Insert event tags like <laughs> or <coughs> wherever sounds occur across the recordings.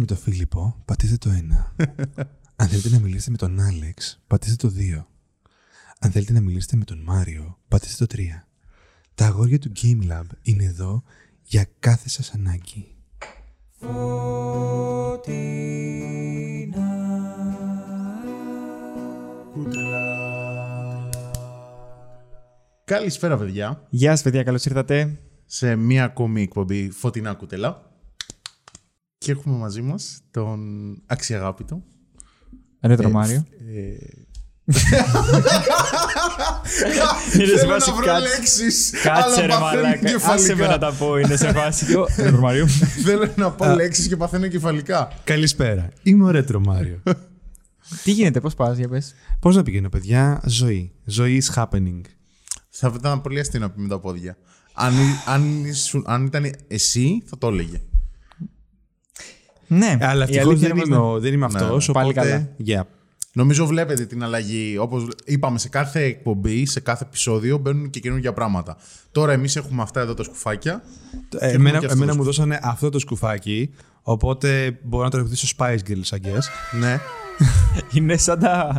με τον Φίλιππο, πατήστε το 1. <laughs> Αν θέλετε να μιλήσετε με τον Άλεξ, πατήστε το 2. Αν θέλετε να μιλήσετε με τον Μάριο, πατήστε το 3. Τα αγόρια του Game Lab είναι εδώ για κάθε σας ανάγκη. Καλησπέρα, παιδιά, Γεια σας παιδιά, καλώς ήρθατε. σε μία ακόμη εκπομπή Φωτεινά Κουτελά. Και έχουμε μαζί μας τον αξιαγάπητο. Ρέτρο ε, Μάριο. <laughs> ε, Είναι σε Θέλω φάση να βρω κάτσε. λέξεις, Κάτσε αλλά ρε παθαίνω μαλάκα, άσε με να κεφαλικά. τα πω, είναι σε φάση. Ω, Ρέτρο Μάριο. <laughs> Θέλω να πω λέξεις και παθαίνω κεφαλικά. Καλησπέρα. Είμαι ο Ρέτρο Μάριο. Τι γίνεται, πώς πας, για πες. Πώς να πηγαίνω, παιδιά, ζωή. Ζωή is happening. Θα ήταν πολύ αστείο να πει με τα πόδια. Αν, αν, ήσουν- αν ήταν εσύ, θα το έλεγε. Ναι, Αλλά η ευτυχώς αλήθεια δεν, είναι είμαι, πως ο- δεν είμαι Ναι, αυτός, ναι. Πάλι οπότε... καλά. Yeah. Νομίζω βλέπετε την αλλαγή. Όπως είπαμε, σε κάθε εκπομπή, σε κάθε επεισόδιο μπαίνουν και καινούργια πράγματα. Τώρα εμείς έχουμε αυτά εδώ τα σκουφάκια. Ε, έχουμε Εμένα, και αυτό εμένα το μου δώσανε αυτό το σκουφάκι, οπότε μπορώ να το ρωτήσω Spice Girls, I guess. Ναι. <laughs> Είναι σαν τα,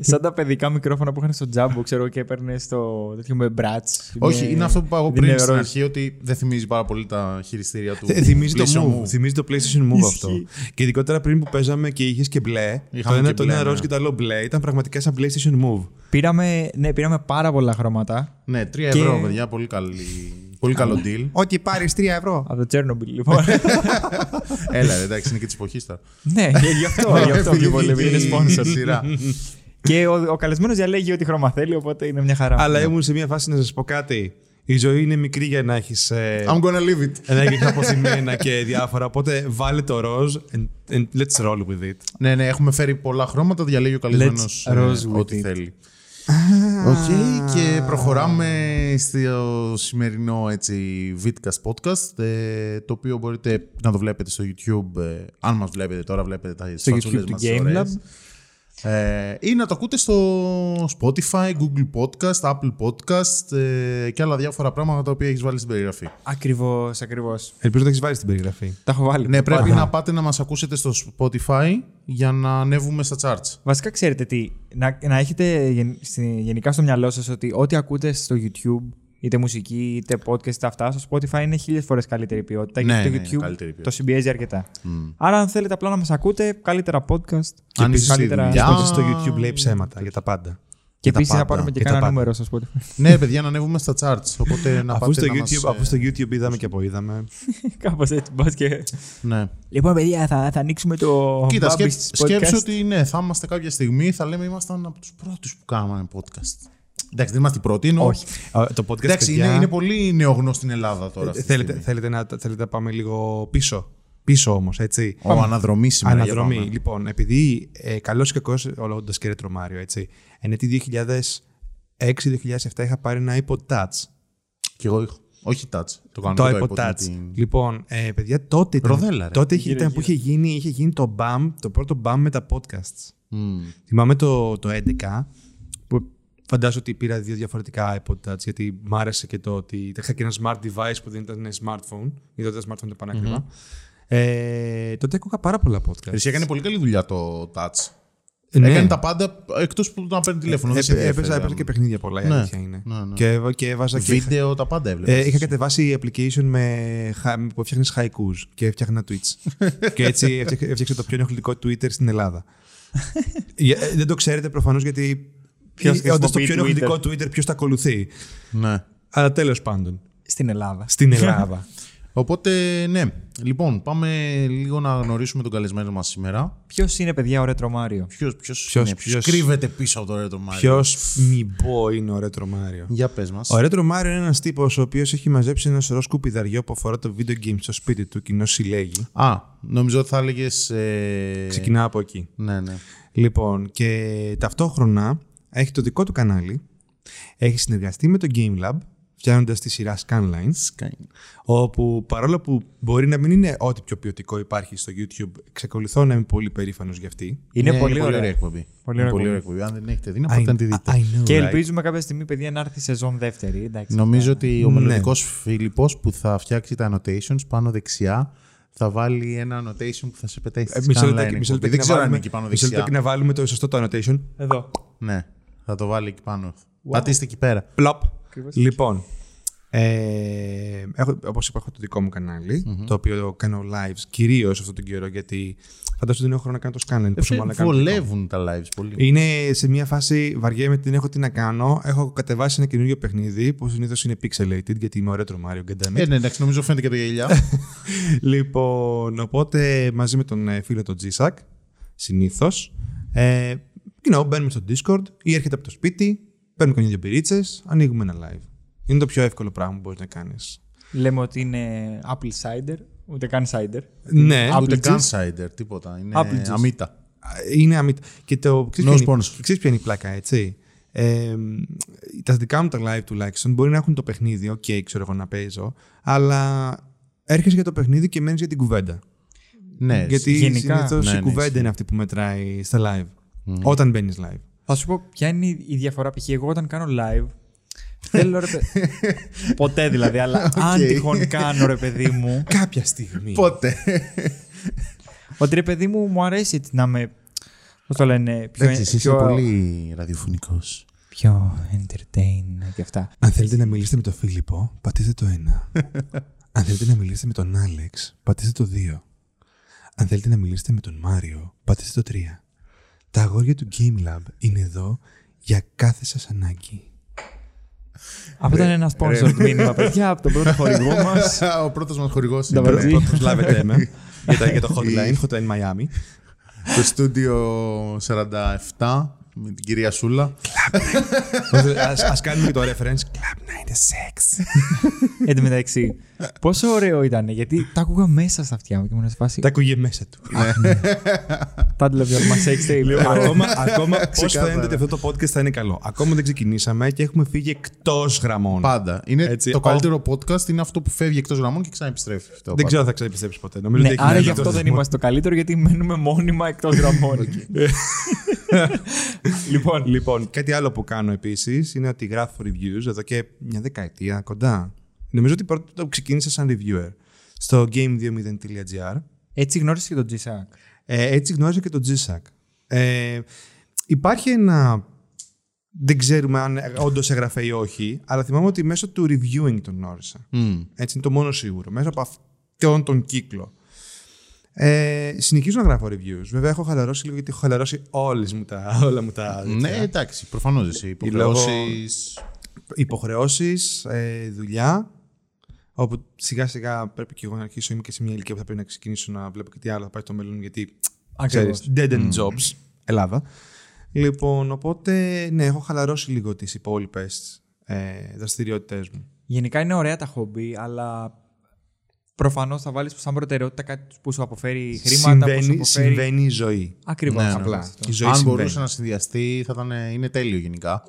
σαν τα παιδικά μικρόφωνα που είχαν στο τζάμπο, ξέρω, και έπαιρνε στο τέτοιο με μπράτς. Όχι, με- είναι αυτό που είπα εγώ δεν είναι πριν στην ροζ. αρχή, ότι δεν θυμίζει πάρα πολύ τα χειριστήρια του. Θε- Θυμίζει το PlayStation Move. Θυμίζει το PlayStation Move Ισχύει. αυτό. Και ειδικότερα πριν που παίζαμε και είχες και μπλε. Είχαμε το ένα, και το μπλε, ένα ναι. ροζ και το άλλο μπλε. Ήταν πραγματικά σαν PlayStation Move. Πήραμε, ναι, πήραμε πάρα πολλά χρώματα. Ναι, 3 Και- ευρώ, παιδιά. Πολύ, καλή, πολύ καλό deal. Ό,τι πάρεις 3 ευρώ. Από το Chernobyl, λοιπόν. <laughs> Έλα, ρε, εντάξει, είναι και της εποχής τώρα. ναι, γι' αυτό, γι' αυτό πιο πολύ, επειδή είναι η sponsor. σειρά. <laughs> και ο, ο καλεσμένος διαλέγει ό,τι χρώμα θέλει, οπότε είναι μια χαρά. Αλλά ήμουν σε μια φάση να σας πω κάτι. Η ζωή είναι μικρή για να έχεις. I'm gonna leave it. να έχεις αποθυμένα και διάφορα. Οπότε βάλε το ροζ and, and let's roll with it. Ναι, ναι, έχουμε φέρει πολλά χρώματα. Διαλέγει ο καλεσμένος Let's roll with ό,τι it. Θέλει. Οκ, και προχωράμε στο σημερινό έτσι, Vidcast podcast, ε, το οποίο μπορείτε να το βλέπετε στο YouTube, ε, αν μας βλέπετε τώρα, βλέπετε τα Στο φατσούλες YouTube του μας Game ωραίες. Ε, ή να το ακούτε στο Spotify, Google Podcast, Apple Podcast ε, και άλλα διάφορα πράγματα τα οποία έχεις βάλει στην περιγραφή. Ακριβώς, ακριβώς. Ελπίζω να έχεις βάλει στην περιγραφή. Τα έχω βάλει. Ναι, πρέπει Πάντα. να πάτε να μας ακούσετε στο Spotify για να ανέβουμε στα charts. Βασικά, ξέρετε τι, να, να έχετε γεν- στη- γενικά στο μυαλό σας ότι ό,τι ακούτε στο YouTube, είτε μουσική, είτε podcast, είτε αυτά, στο Spotify είναι χίλιες φορές καλύτερη ποιότητα. Ναι, γιατί ναι, το είναι YouTube καλύτερη ποιότητα. το συμπιέζει αρκετά. Άρα, αν θέλετε απλά να μας ακούτε, καλύτερα podcast. Και Αν επίσης είσαι στη δουλειά. στο YouTube λέει ψέματα για τα πάντα. Και τα επίσης να πάντα. πάρουμε και Και τα κάνα πάντα. νούμερο στο Spotify. ναι, παιδιά, να ανέβουμε στα charts. Οπότε να Αφού πάτε στο, να YouTube, μας, αφού ε, στο YouTube είδαμε και αποείδαμε. <laughs> Κάπως έτσι, μπας και. Ναι. Λοιπόν, παιδιά, θα, θα ανοίξουμε το. Κοίτα, Bubbles σκέψ, podcast. σκέψου ότι ναι, θα είμαστε κάποια στιγμή, θα λέμε ήμασταν από τους πρώτους που κάναμε podcast. Εντάξει, δεν είμαστε οι πρώτοι, εννοώ. Όχι. Α, Το podcast, Εντάξει, παιδιά, είναι, είναι πολύ νεογνώ στην Ελλάδα τώρα. αυτή τη θέλετε, στιγμή. θέλετε, να, θέλετε να πάμε λίγο πίσω. Πίσω όμως, έτσι. Ο αναδρομή σήμερα. για Αναδρομή. πάμε. Λοιπόν, επειδή ε, καλός ή κακός, όντα και ρετρομάριο, έτσι. Εν έτη 2006-2007 είχα πάρει ένα iPod Touch. Κι εγώ είχα. Όχι touch. Το κάνω Το και iPod iPod με Touch. την- Λοιπόν, ε, παιδιά, τότε ήταν, Ροδέλα, ρε. τότε είχε- Γύρω, ήταν που είχε γίνει, είχε γίνει το BAM, το πρώτο BAM με τα podcasts. Μμμ. Θυμάμαι το, το 11 που φαντάζομαι ότι πήρα δύο διαφορετικά iPod Touch γιατί μ' άρεσε και το ότι είχα και ένα smart device που δεν ήταν smartphone. Γιατί τότε τα smartphone ήταν πανάκριβα. Ε, τότε άκουγα πάρα πολλά podcast. Εσύ έκανε πολύ καλή δουλειά το touch. Ναι. Έκανε τα πάντα εκτός που να παίρνει τηλέφωνο. δεν σε Ε, ενδιαφέρε, έπαιζα, έπαιζα αν- και παιχνίδια πολλά, η Ναι, αλήθεια είναι. ναι, ναι. Και, έβα- και έβαζα και. Βίντεο, τα πάντα έβλεπες. Ε, είχα κατεβάσει application με, χα- που έφτιαχνες haikus και έφτιαχνα tweets. <laughs> και έτσι έφτιαξα, έφτιαξα το πιο ενοχλητικό Twitter στην Ελλάδα. Για- ε, δεν το ξέρετε προφανώς γιατί. Ποιος Όντως το χρησιμοποιεί πιο ενοχλητικό Twitter, ποιος τα ακολουθεί. Ναι. Αλλά τέλος πάντων. Στην Ελλάδα. Στην Ελλάδα. <laughs> Οπότε, ναι. Λοιπόν, πάμε λίγο να γνωρίσουμε τον καλεσμένο μας σήμερα. Ποιος είναι, παιδιά, ο Ρέτρο Μάριο; Ποιο ποιος, Ποιος- ναι, ποιος ποιος- κρύβεται πίσω από το Retro Mario. Ποιος μη πω είναι ο Ρέτρο Μάριο; Για πες μας. Ο Ρέτρο Μάριο είναι ένας τύπος ο οποίος έχει μαζέψει ένα σωρό σκουπιδαριό που αφορά το video game στο σπίτι του, κοινό συλλέγει. Α, νομίζω ότι θα έλεγες. Ε... Ξεκινάω από εκεί. Ναι, ναι. Λοιπόν, και ταυτόχρονα έχει το δικό του κανάλι. Έχει συνεργαστεί με το Game Lab, φτιάχνοντας τη σειρά Scanlines. Όπου παρόλο που μπορεί να μην είναι ό,τι πιο ποιοτικό υπάρχει στο YouTube, εξακολουθώ να είμαι πολύ περήφανος γι' αυτή. Είναι Ναι, πολύ ωραία. εκπομπή. Πολύ Είναι ωραία πολύ ωραία εκπομπή. εκπομπή. Αν δεν έχετε δει, να πάτε να τη δείτε. I know, Και right? ελπίζουμε κάποια στιγμή, παιδιά, να έρθει σεζόν δεύτερη. Εντάξει, Νομίζω ότι ο Ναι. μελλοντικός Φίλιππος που θα φτιάξει τα annotations πάνω δεξιά θα βάλει ένα annotation που θα σε πετάει Ε, στη μισό scanline λεπτάκι, μισό εκπομπή. λεπτάκι Δεν να ξέρω αν είναι βάλουμε- εκεί πάνω μισό λεπτάκι δεξιά. να βάλουμε το σωστό το annotation. Εδώ. Ναι, θα το βάλει εκεί πάνω. Πατήστε εκεί πέρα. Πλοπ. Ακριβώς. Λοιπόν, ε, έχω, όπως είπα, έχω το δικό μου καναλι το οποίο κάνω lives κυρίως αυτόν τον καιρό, γιατί φαντάζομαι δεν έχω χρόνο να κάνω το scanning. πόσο μάλλον να κάνω το δικό μου. Βολεύουν τα lives πολύ. Είναι σε μια φάση, βαριέμαι, την έχω τι να κάνω. Έχω κατεβάσει ένα καινούριο παιχνίδι που συνήθως είναι pixelated, γιατί είμαι ωραίο τρομάριο, goddammit. Ε, ναι, εντάξει, νομίζω φαίνεται και το γελιά. <laughs> Λοιπόν, οπότε μαζί με τον ε, φίλο τον G-Sack, συνήθως, ε, you know, μπαίνουμε στο Discord ή έρχεται από το σπίτι, παίρνουμε κανένα δύο πυρίτσε, ανοίγουμε ένα live. Είναι το πιο εύκολο πράγμα που μπορείς να κάνεις. Λέμε ότι είναι Apple Cider, ούτε καν Cider. Ναι, Ούτε Apple καν juice. cider, τίποτα. Είναι Apple juice. αμύτα. είναι αμύτα. Και το ξέρεις No ποια, είναι, sponsor. ξέρεις ποια είναι η πλάκα, έτσι; Ε, τα δικά μου τα live τουλάχιστον μπορεί να έχουν το παιχνίδι, οκ, ξέρω εγώ να παίζω, αλλά έρχεσαι για το παιχνίδι και μένεις για την κουβέντα. Ναι, Γιατί γενικά- συνήθως Ναι, η ναι, κουβέντα ισχύει. είναι αυτή που μετράει στα live. Όταν μπαίνεις live. Θα σου πω ποια είναι η διαφορά. Π.χ. εγώ όταν κάνω live. Θέλω ρε παιδί. <laughs> Ποτέ δηλαδή, αλλά <laughs> αν τυχόν κάνω ρε παιδί μου. <laughs> Κάποια στιγμή. Πότε. Ότι ρε παιδί μου μου αρέσει έτσι να με. Πώς το λένε, πιο, Εντάξει, εσύ είσαι πιο, πολύ ραδιοφωνικός. πιο entertain και αυτά. Αν θέλετε να μιλήσετε με τον Φίλιππο, πατήστε το 1. Αν θέλετε να μιλήσετε με τον Άλεξ, πατήστε το 2. Αν θέλετε να μιλήσετε με τον Μάριο, πατήστε το 3. Τα αγόρια του Game Lab είναι εδώ για κάθε σας ανάγκη. Αυτό ήταν ένα sponsored μήνυμα, παιδιά, από τον πρώτο χορηγό <laughs> μας. Ο πρώτος μας χορηγός Τα είναι βαζί. Πρώτος λάβετε με <laughs> για, τα- για το hotline, hotline Miami. <laughs> το στούντιο 47 με την κυρία Σούλα. ας, ας κάνουμε και το reference. Club 96. Εν τω μεταξύ, πόσο ωραίο ήταν, γιατί τα άκουγα μέσα στα αυτιά μου και ήμουν σε φάση. Τα ακούγε μέσα του. Τα τηλεοπτικά μα sex tape. ακόμα ακόμα <laughs> πώς Ξεκάθαρα. φαίνεται ότι αυτό το podcast θα είναι καλό. Ακόμα δεν ξεκινήσαμε και έχουμε φύγει εκτός γραμμών. Πάντα. Είναι Έτσι, το ο- καλύτερο podcast είναι αυτό που φεύγει εκτός γραμμών και ξαναεπιστρέφει. Αυτό Δεν πάντα. ξέρω αν θα ξαναπιστέψει ποτέ. Νομίζω Ναι, ότι έχει άρα μείνει γι' εκτός αυτό δεν γραμμών. είμαστε το καλύτερο, γιατί μένουμε μόνιμα εκτός γραμμών. <laughs> <laughs> λοιπόν, Λοιπόν, κάτι άλλο που κάνω επίσης είναι ότι γράφω reviews εδώ και μια δεκαετία κοντά. Νομίζω ότι πρώτα το ξεκίνησα σαν reviewer στο game20.gr. έτσι γνώρισες και τον G-Sack; Ε, έτσι γνώρισα και τον G-Sack. Ε, υπάρχει ένα. Δεν ξέρουμε αν όντως έγραφε ή όχι, αλλά θυμάμαι ότι μέσω του reviewing τον γνώρισα. Μμ. Έτσι είναι το μόνο σίγουρο. Μέσα από αυτόν τον κύκλο. Ε, συνεχίζω να γράφω reviews. Βέβαια, έχω χαλαρώσει λίγο γιατί έχω χαλαρώσει όλες μου τα, όλα μου τα. Ναι, εντάξει, προφανώς εσύ. Υποχρεώσεις. Υποχρεώσεις, ε, δουλειά. Όπου σιγά σιγά πρέπει και εγώ να αρχίσω. Είμαι και σε μια ηλικία που θα πρέπει να ξεκινήσω να βλέπω και τι άλλο θα πάει στο μέλλον. Γιατί Ακριβώς. ξέρεις, dead end jobs. Ελλάδα. Λοιπόν, οπότε ναι, έχω χαλαρώσει λίγο τις υπόλοιπες ε, δραστηριότητες μου. Γενικά είναι ωραία τα χόμπι, αλλά προφανώς θα βάλεις σαν προτεραιότητα κάτι που σου αποφέρει χρήματα. που σου Συμβαίνει, αποφέρει... συμβαίνει η ζωή. Ακριβώς. Ναι, ναι. Απλά. Η ζωή Αν συμβαίνει. μπορούσε να συνδυαστεί, θα ήταν, είναι τέλειο γενικά.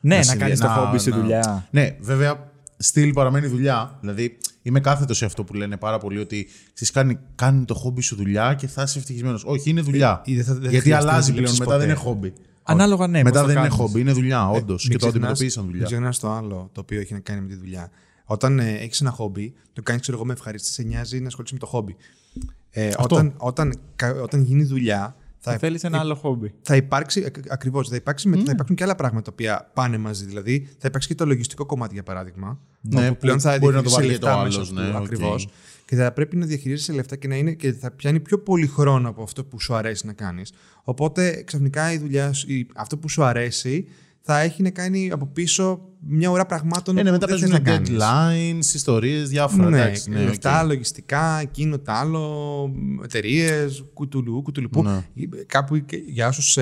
Ναι, να, συνδυα- κάνεις το να- χόμπι σου να- δουλειά. Ναι, βέβαια, στυλ παραμένει δουλειά. Δηλαδή, είμαι κάθετος σε αυτό που λένε πάρα πολύ ότι ξέρεις, κάνει, κάνει το χόμπι σου δουλειά και θα είσαι ευτυχισμένος. Όχι, είναι δουλειά. Ή δεν θα- δεν Γιατί χρειάζεται να αλλάζει δουλέψεις πλέον. Μετά δεν ποτέ. είναι χόμπι. Ανάλογα, ναι. πώς Μετά το δεν είναι κάνεις. χόμπι, είναι δουλειά, όντως. Μην και το ξεχνάς- αντιμετωπίζεις σαν Μην δουλειά. ξεχνάς το άλλο το οποίο έχει να κάνει με τη δουλειά. Όταν ε, έχεις ένα χόμπι, το κάνεις, ξέρω εγώ, με ευχαρίστηση, σε νοιάζει να ασχολείσαι με το χόμπι. Ε, όταν, όταν, κα- όταν γίνει δουλειά, θα, Θα θέλεις ένα άλλο χόμπι. θα υπάρξει, ακριβώς, θα, υπάρξει, Ναι. με- θα υπάρξουν και άλλα πράγματα τα οποία πάνε μαζί. Δηλαδή, θα υπάρξει και το λογιστικό κομμάτι, για παράδειγμα. Ναι, όπου πλέον που θα μπορεί να το διαχειρίζεσαι βάλει και το λεφτά μέσα άλλος, αυτού, ναι, οκ. ακριβώς. Και θα πρέπει να διαχειρίζεσαι λεφτά και, να είναι, και θα πιάνει πιο πολύ χρόνο από αυτό που σου αρέσει να κάνεις. Οπότε ξαφνικά η δουλειά, σου- η- αυτό που σου αρέσει θα έχει να κάνει από πίσω μια ουρά πραγμάτων Ε, ναι, που μετά δεν παίζουν θες να κάνεις. deadlines, ιστορίες, διάφορα. Ναι, εντάξει, ναι, λεφτά, οκ. λογιστικά, εκείνο το άλλο, εταιρείες, κουτουλού, κουτουλουπού. Ναι. Κάπου και- για όσους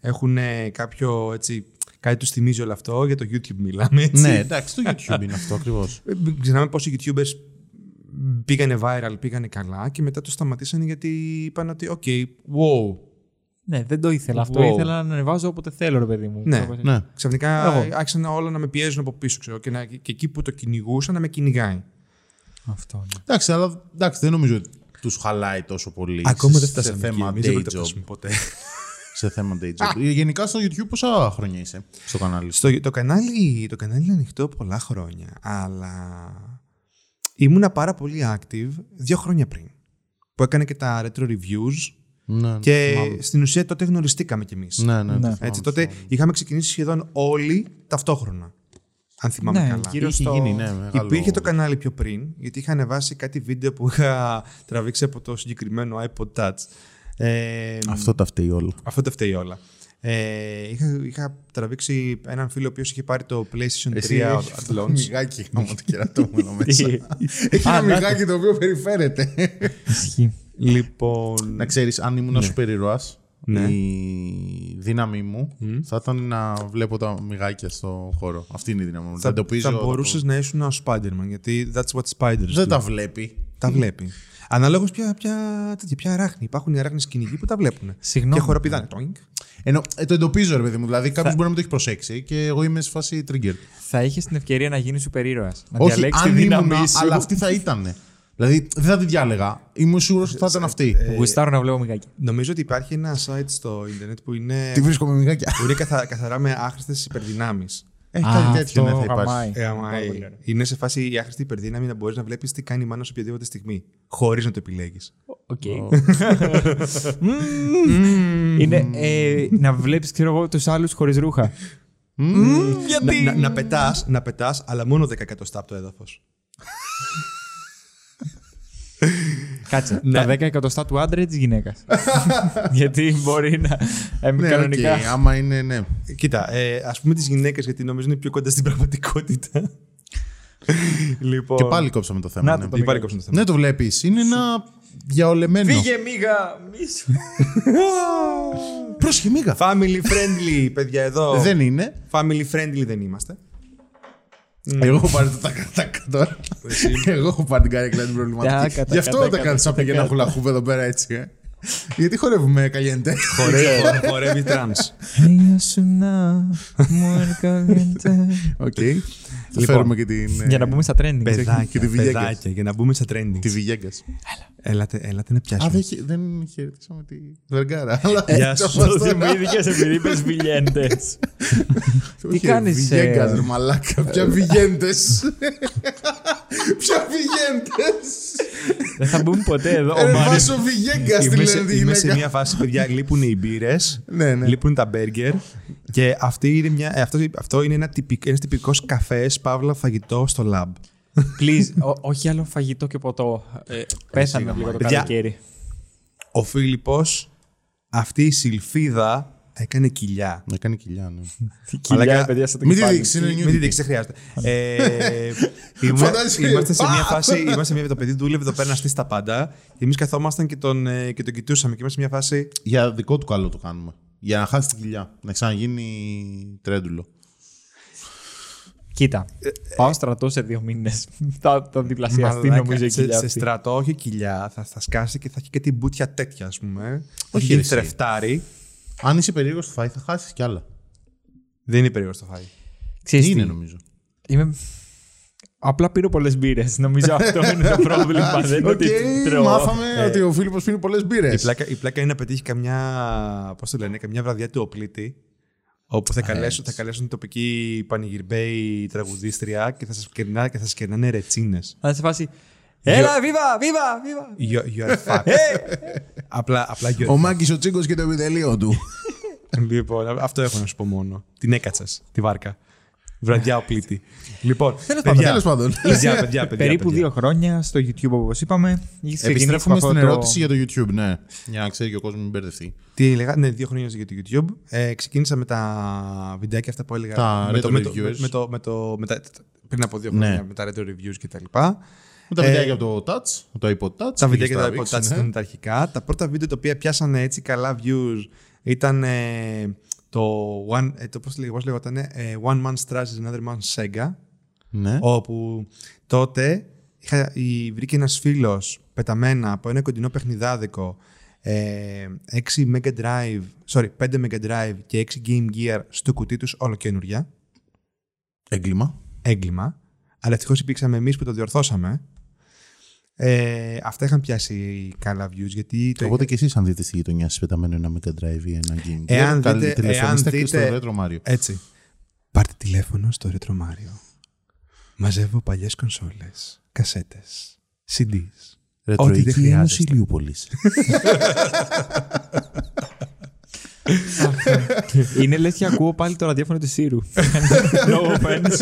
έχουν ε, κάποιο έτσι. Κάτι τους θυμίζει όλο αυτό, για το YouTube μιλάμε. Έτσι. Ναι, εντάξει, το YouTube είναι αυτό ακριβώς. Ε, Ξέραμε πόσοι YouTubers πήγανε viral, πήγανε καλά και μετά το σταματήσανε γιατί είπαν ότι, OK, wow. Ναι, δεν το ήθελα αυτό. Wow. Ήθελα να ανεβάζω όποτε θέλω, ρε παιδί μου. Ναι, Κάπως έτσι. ναι. Ξαφνικά Εγώ. άρχισαν όλα να με πιέζουν από πίσω, ξέρω, και, να, και εκεί που το κυνηγούσα να με κυνηγάει. Αυτό. ναι. Εντάξει, αλλά εντάξει, δεν νομίζω ότι τους χαλάει τόσο πολύ. Ακόμα σε- δεν σε φτάσαμε εκεί. θέμα Εμείς δεν day πρόκειται να job. φτάσουμε ποτέ. <laughs> Σε θέμα day job. Ε, Γενικά στο YouTube πόσα χρόνια είσαι στο κανάλι; Σου. Στο, το, κανάλι, το κανάλι είναι ανοιχτό πολλά χρόνια, αλλά ήμουνα πάρα πολύ active δύο χρόνια πριν. που έκανε και τα retro reviews. Ναι, Και θυμάμαι. στην ουσία τότε γνωριστήκαμε κι εμείς. Ναι, ναι, το Ναι. θυμάμαι, Έτσι, τότε θυμάμαι. είχαμε ξεκινήσει σχεδόν όλοι ταυτόχρονα. Αν θυμάμαι Ναι, καλά. γύρω Είχε στο... γίνει, ναι, μεγάλο... Υπήρχε το κανάλι πιο πριν, γιατί είχα ανεβάσει κάτι βίντεο που είχα τραβήξει από το συγκεκριμένο iPod Touch. Ε, Αυτό τα φταίει όλο. αυτό τα φταίει όλα. Ε, είχα, είχα τραβήξει έναν φίλο ο οποίος είχε πάρει το PlayStation 3 at launch. μιγάκι γάμο το κερατόμενο μέσα. <laughs> Τι; Έχει Α, ένα να μιγάκι το οποίο περιφέρεται. Ισχύει. Λοιπόν. Να ξέρεις, αν ήμουν σούπερ ήρωας, Ναι. η δύναμή μου θα ήταν να βλέπω τα μιγάκια στο χώρο. Αυτή είναι η δύναμη μου. Τα θα, εντοπίζω. θα μπορούσες να ήσουν ο Spider-Man, γιατί that's what spiders Δεν do. τα βλέπει. Τα βλέπει. Αναλόγως ποια, ποια, τέτοια, ποια αράχνη. Υπάρχουν οι αράχνε κυνηγοί που τα βλέπουν. Συγγνώμη. Και χοροπηδάνε. Toink. Ενώ ε, το εντοπίζω, ρε παιδί μου. Δηλαδή, κάποιος μπορεί να μην το έχει προσέξει και εγώ είμαι σε φάση trigger. Θα είχες την ευκαιρία να γίνεις σούπερ ήρωας. Να Όχι, διαλέξεις τη αν δύναμή ήμουν, σου. αλλά αυτή θα ήταν. Δηλαδή, δεν θα τη διάλεγα. Είμαι σίγουρος ότι θα ήταν αυτή. Γουστάρω να βλέπω μυγάκι. Νομίζω ότι υπάρχει ένα site στο Ίντερνετ που είναι, Τι βρίσκω με μυγάκια. που είναι καθα, καθαρά με άχρηστες υπερδυνάμεις. Ε, Α, κάτι τέτοιο ναι, αυτό θα υπάρξει. γαμάει. Ε, άμα, Πάρα ε, πολύ ωραίο. είναι σε φάση η άχρηστη υπερδύναμη να μπορείς να βλέπεις τι κάνει η μάνα σε οποιαδήποτε στιγμή. Χωρίς να το επιλέγεις. Οκ. <laughs> Είναι ε, να βλέπεις, ξέρω εγώ, τους άλλους χωρίς ρούχα. Να, να, να πετάς, να πετάς, αλλά μόνο 10 εκατοστά από το έδαφος. Κάτσε. Ναι. Τα 10 εκατοστά του άντρα ή τη γυναίκας. <laughs> Γιατί μπορεί να. Ε, Ναι, κανονικά. οκ, άμα είναι, ναι. Κοίτα, ε, ας πούμε τις γυναίκες, γιατί νομίζω είναι πιο κοντά στην πραγματικότητα. <laughs> λοιπόν. Και πάλι κόψαμε το θέμα. Να ναι. το το Και πάλι μικρό. κόψαμε το θέμα. Ναι, το βλέπεις. Είναι ένα διαολεμένο. Φύγε, μύγα! Μίσου. <laughs> Πρόσχε, μίγα. Family friendly, παιδιά, εδώ. Δεν είναι. Family friendly δεν είμαστε. Εγώ έχω πάρει το τακατάκα τώρα. Εγώ έχω πάρει την καρέκλα την προβληματική. Τακα, Γι' αυτό τακα, τα τακα, κάτσα πήγε ένα χουλαχούβ εδώ πέρα έτσι. ε. Γιατί χορεύουμε καλιέντε. Χορεύει, <laughs> χορεύει τρανς. Ella es una mujer caliente. Οκ. Θα φέρουμε και την. ε, Για να μπούμε στα trending. όχι; Παιδάκια, Και τη Villegas. παιδάκια, για να μπούμε στα trending. Τη Βιγέγκα. Έλατε, έλατε να Α, πιάσουμε. δεν, χε- δεν χαιρετήσαμε τη Βεργάρα. Αλλά Γεια σου. αυτό Το θυμήθηκες επειδή είπες <laughs> βιλιέντες. Όχι, κάνεις, Βιγέγκα, ε; ρε μαλάκα. <laughs> Ποια Βιγέντε. <laughs> Ποια Βιγέντε. Δεν θα μπούμε ποτέ εδώ. Ο Ρε Μάριος Βάσο Βιγέγκα τη Είμαι, σε, λένε τη είμαι σε γυναίκα. μια φάση, παιδιά, λείπουν οι μπύρες, Ναι, ναι. λείπουν τα μπέργκερ και αυτή είναι μια, ε, αυτό, αυτό είναι ένα τυπικ, ένας τυπικός καφές, παύλα φαγητό στο lab. Please, ο- όχι άλλο φαγητό και ποτό. Ε, πέθανε λίγο το Παιδιά, καλοκαίρι. Ο Φίλιππος, αυτή η σιλφίδα έκανε κοιλιά. Να κάνει κοιλιά, ναι. Κοιλιά, Μαλάκα, παιδιά, στο Μην τη κεφάλι. δείξεις, είναι Μην τη νιούτικη. δείξεις, δεν χρειάζεται. <laughs> ε, είμα- Φαντάζεσαι, είμαστε σε μια πα! φάση. Είμαστε σε μια, το παιδί δούλευε εδώ πέρα να στήσει τα πάντα. Και εμείς καθόμασταν και τον, ε, και τον κοιτούσαμε. Και είμαστε σε μια φάση. Για δικό του καλό το κάνουμε. Για να χάσει την κοιλιά. Να ξαναγίνει τρέντουλο. Κοίτα, πάω στρατό σε δύο μήνες. <laughs> Θα θα διπλασιαστεί μαλάκα, νομίζω η σε, κοιλιά σε αυτή. στρατό, όχι κοιλιά. Θα, θα σκάσει και θα έχει και την μπουτια τέτοια, ας πούμε. Όχι, Όχι, ρε, εσύ. τρεφτάρι. Αν είσαι περίεργος στο φάι, θα χάσεις κι άλλα. Δεν είναι περίεργος το φάι. Ξέρεις τι, Είναι νομίζω; Είμαι... Απλά πήρω πολλές μπύρες. Νομίζω αυτό <laughs> είναι το πρόβλημα. Δεν είναι Οκ, ότι τρώω. μάθαμε Ε, ότι ο Φίλιππος πίνει πολλές μπύρες. Η πλάκα, η πλάκα είναι να πετύχει καμιά. Πώς το λένε, καμιά βραδιά του οπλίτη. Όπου θα καλέσουν, θα καλέσουν την τοπική πανηγυρμπέη τραγουδίστρια και θα σας κερνά, και θα σας κερνάνε ρετσίνες. Θα σε φάση. Έλα, βίβα, βίβα, βίβα. You, you are fucked. απλά, απλά you are Ο Μάκης ο Τσίγκος και το επιτελείο του. Λοιπόν, αυτό έχω να σου πω μόνο. Την έκατσα, τη βάρκα. Βραδιά ο πλήτη. λοιπόν, πάντων, τέλος πάντων. Παιδιά, παιδιά, παιδιά. Περίπου παιδιά. δύο χρόνια στο YouTube, όπως είπαμε. Είχε ξεκινήσει Επιστρέφουμε με στην αυτό το- ερώτηση για το YouTube, ναι. Για να ξέρει και ο κόσμος μην μπερδευτεί. Τι έλεγα, ναι, δύο χρόνια για το YouTube. Ε, ξεκίνησα με τα βιντεάκια αυτά που έλεγα. Τα με, retro το, με, το, reviewers. με, το, με το, με τα, πριν από δύο Ναι. χρόνια με τα retro reviews κτλ. Με τα Ε, βιντεάκια από το Touch, από το iPod Touch. Τα βιντεάκια πήγες τα τραβήξεις, iPod Touch ναι. ήταν τα αρχικά. Τα πρώτα βίντεο τα οποία πιάσανε έτσι καλά views ήταν ε, το, one, ε, το πώς, λέγω, πώς λεγόταν, ε, One Man's Trash is Another Man's Sega. Ναι. όπου τότε είχα, η, βρήκε ένας φίλος πεταμένα από ένα κοντινό παιχνιδάδικο ε, 6 Mega Drive, sorry, 5 Mega Drive και 6 Game Gear στο κουτί τους όλο καινούργια. Έγκλημα. Έγκλημα. Αλλά ευτυχώς υπήρξαμε εμείς που το διορθώσαμε. Ε, αυτά είχαν πιάσει καλά views γιατί το Οπότε και εσείς, αν δείτε στη γειτονιά σας πεταμένο ένα Mega Drive ή ένα Game Gear, Εάν καλείτε- δείτε- τηλεφωνήστε εάν και στο δείτε- Retro Mario. Έτσι. Πάρτε τηλέφωνο στο Retro Mario. Μαζεύω παλιές κονσόλες, κασέτες, CDs, Ρετροϊκή χρειάζεται. Ένωση Ηλιούπολης. <laughs> Είναι λες και ακούω πάλι το ραδιόφωνο του Σύρου. <laughs> No offense.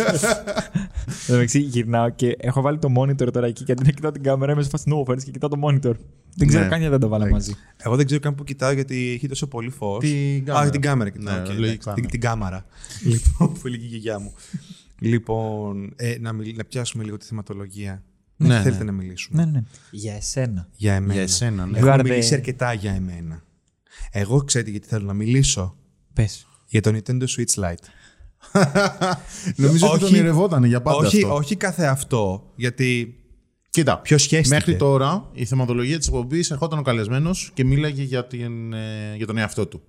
Εν τω μεταξύ γυρνάω και έχω βάλει το monitor τώρα εκεί και αντί να κοιτάω την κάμερα είμαι σε φάση no offense και κοιτάω το monitor. Δεν ξέρω Ναι. καν γιατί δεν το βάλα μαζί. Εγώ δεν ξέρω καν που κοιτάω γιατί έχει τόσο πολύ φως. Την κάμερα. Α, την κάμερα κοιτάω. Ναι, οκ, λογικά, εντάξει, ναι. την, την κάμερα. λοιπόν, που έλεγε η γιαγιά μου. λοιπόν, ε, να, μιλ- να πιάσουμε λίγο τη θεματολογία. Ναι, Ναι, ναι. θέλετε να μιλήσουμε; Ναι, ναι, ναι. Για εσένα. Για εμένα. Για εσένα, ναι. Έχουμε You are μιλήσει the- αρκετά για εμένα. Εγώ ξέρετε γιατί θέλω να μιλήσω. Πες. Για το Nintendo Switch Lite. <laughs> Νομίζω ότι Όχι. τον ονειρευόταν για πάντα όχι, αυτό. όχι κάθε αυτό, γιατί Κοίτα, ποιο σχέστηκε. μέχρι τώρα η θεματολογία της εκπομπής ερχόταν ο καλεσμένος και μίλαγε για, την, ε, για τον εαυτό του.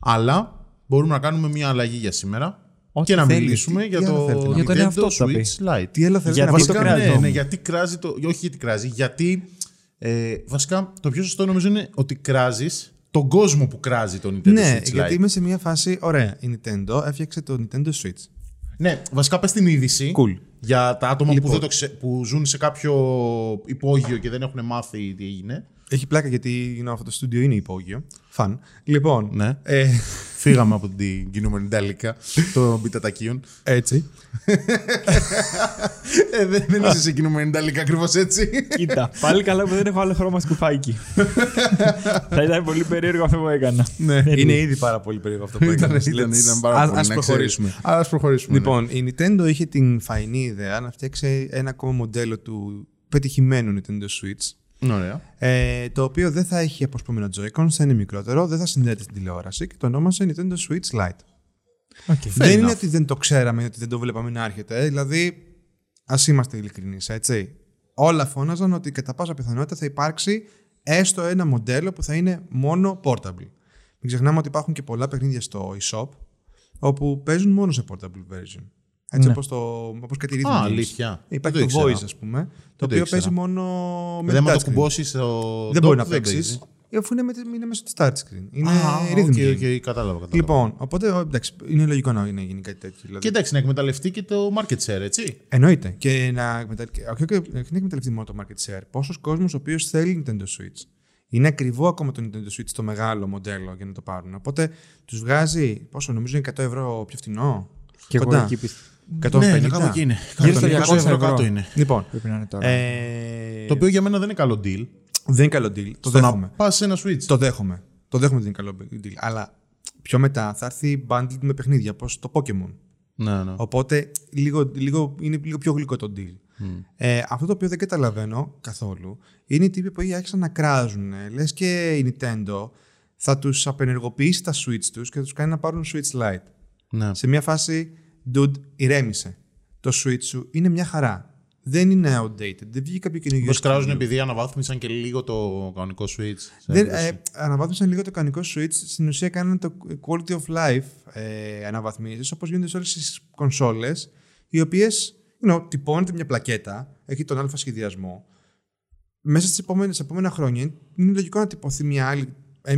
Αλλά μπορούμε να κάνουμε μια αλλαγή για σήμερα Ό,τι και να θέλεις. μιλήσουμε Τι- για τι το άλλο θέλετε να Για τον Nintendo εαυτό του θα πει. Switch Lite. Τι άλλο θέλετε Γιατί να το πείτε. Βασικά, κράζει ναι, το. ναι, γιατί κράζει το. Όχι γιατί κράζει, γιατί. Ε, βασικά, το πιο σωστό νομίζω είναι ότι κράζεις τον κόσμο που κράζει το Nintendo Ναι, Switch γιατί Lite. είμαι σε μια φάση. Ωραία, η Nintendo έφτιαξε το Nintendo Switch. Ναι, βασικά πες την είδηση Cool. για τα άτομα Λοιπόν. που, δεν το ξε... που ζουν σε κάποιο υπόγειο και δεν έχουν μάθει τι έγινε. Έχει πλάκα γιατί you know, αυτό το στούντιο είναι υπόγειο. Φαν. Λοιπόν, Ναι. ε, Φύγαμε από την κινούμενη Νταλίκα των πιτατακίων. έτσι. <laughs> ε, δεν, δεν είσαι σε κινούμενη Νταλίκα ακριβώς έτσι. Κοίτα, πάλι καλά που δεν έχω άλλο χρώμα σκουφάκι. Θα ήταν πολύ περίεργο αυτό που έκανα. ναι. είναι ήδη πάρα πολύ περίεργο αυτό που ήταν, έκανες. ήταν, Let's- ήταν πάρα ας- πολύ. Ας να προχωρήσουμε. ξέρεις. Ας προχωρήσουμε. ναι. Λοιπόν, η Nintendo είχε την φαϊνή ιδέα να φτιάξει ένα ακόμα μοντέλο του πετυχημένου Nintendo Switch. Ναι. Ωραία. Ε, το οποίο δεν θα έχει αποσπόμενο Joy-Con, θα είναι μικρότερο, δεν θα συνδέεται στην τηλεόραση και το ονόμασε Nintendo Switch Lite. Okay. δεν είναι enough. ότι δεν το ξέραμε, ότι δεν το βλέπαμε να έρχεται. ε, Δηλαδή, ας είμαστε ειλικρινείς, έτσι. Όλα φώναζαν ότι κατά πάσα πιθανότητα θα υπάρξει έστω ένα μοντέλο που θα είναι μόνο portable. Μην ξεχνάμε ότι υπάρχουν και πολλά παιχνίδια στο eShop όπου παίζουν μόνο σε portable version. Έτσι Ναι. όπως, το, όπως κάτι rhythm Α, games. αλήθεια. Υπάρχει Δεν το το Voez, ήξερα. ας πούμε, το το οποίο ήξερα. παίζει μόνο με Δεν το το touchscreen. κουμπώσεις στο. Δεν top, μπορεί να παίζει. παίξεις. Αφού είναι, με, είναι μέσω της touch screen. Είναι Α, rhythm OK, game. OK, κατάλαβα, κατάλαβα. Λοιπόν, οπότε εντάξει, είναι λογικό να είναι γίνει κάτι τέτοιο. Δηλαδή. Και εντάξει, να εκμεταλλευτεί και το market share, έτσι. Εννοείται. Και να εκμεταλλευτεί, όχι και να εκμεταλλευτεί μόνο το market share. Πόσος κόσμος ο οποίος θέλει Nintendo Switch. Είναι ακριβό ακόμα το Nintendo Switch το μεγάλο μοντέλο για να το πάρουν. Οπότε τους βγάζει, πόσο νομίζω είναι 100 ευρώ πιο φθηνό. Και εγώ Κοντά. εκεί πιστεύω. 150. Ναι, είναι κάπου εκεί είναι. Γύρω στο 100 200 ευρώ ευρώ. κάτω είναι. Λοιπόν, Πρέπει να είναι τώρα. ε, Το οποίο για μένα δεν είναι καλό deal. δεν είναι καλό deal. Το Το να δέχομαι. πας σε ένα Switch. Το δέχομαι. Το δέχομαι ότι είναι καλό deal. Αλλά πιο μετά θα έρθει bundled με παιχνίδια, όπως το Pokémon. Ναι, ναι. Οπότε λίγο, λίγο, είναι λίγο πιο γλυκό το deal. Ε, αυτό το οποίο δεν καταλαβαίνω καθόλου είναι οι τύποι που άρχισαν να κράζουν. Λες και η Nintendo θα τους απενεργοποιήσει τα Switch τους και θα τους κάνει να πάρουν Switch Lite. ναι. Σε μια φάση, dude, ηρέμησε. Το Switch σου είναι μια χαρά. Δεν είναι outdated. Δεν βγήκε κάποιο καινούργιο. Πώς κράζουν στούντιο. επειδή αναβάθμισαν και λίγο το κανονικό Switch. σε Δεν, έκδοση. ε, αναβάθμισαν λίγο το κανονικό Switch. Στην ουσία κάνανε το quality of life ε, αναβαθμίσεις, όπως γίνονται σε όλες τις κονσόλες, οι οποίες you know, τυπώνεται μια πλακέτα, έχει τον αλφα σχεδιασμό. Μέσα στις επόμενες, σε επόμενα χρόνια είναι λογικό να τυπωθεί μια άλλη, ε,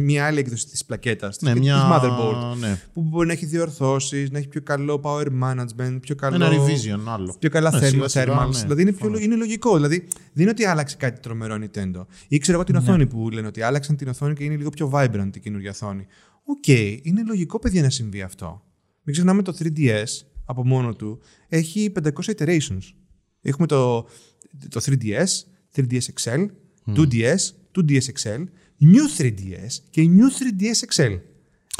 μια άλλη έκδοση της πλακέτας, της, ναι, της μια... motherboard, Ναι. που μπορεί να έχει διορθώσεις, να έχει πιο καλό power management, πιο καλό... Ένα revision άλλο. Πιο καλά Ναι, thermal, σιγά σιγά, thermals. ναι, δηλαδή είναι, πιο, προφανώς. είναι λογικό. Δηλαδή δεν είναι ότι άλλαξε κάτι τρομερό Nintendo. Ή ξέρω εγώ την οθόνη που λένε ότι άλλαξαν την οθόνη και είναι λίγο πιο vibrant η καινούργια οθόνη. Οκ, είναι λογικό παιδιά να συμβεί αυτό. Μην ξεχνάμε το 3DS από μόνο του έχει 500 iterations. Έχουμε το, το 3DS, 3DS XL, 2DS, 2DS XL, New 3DS και New 3DS XL.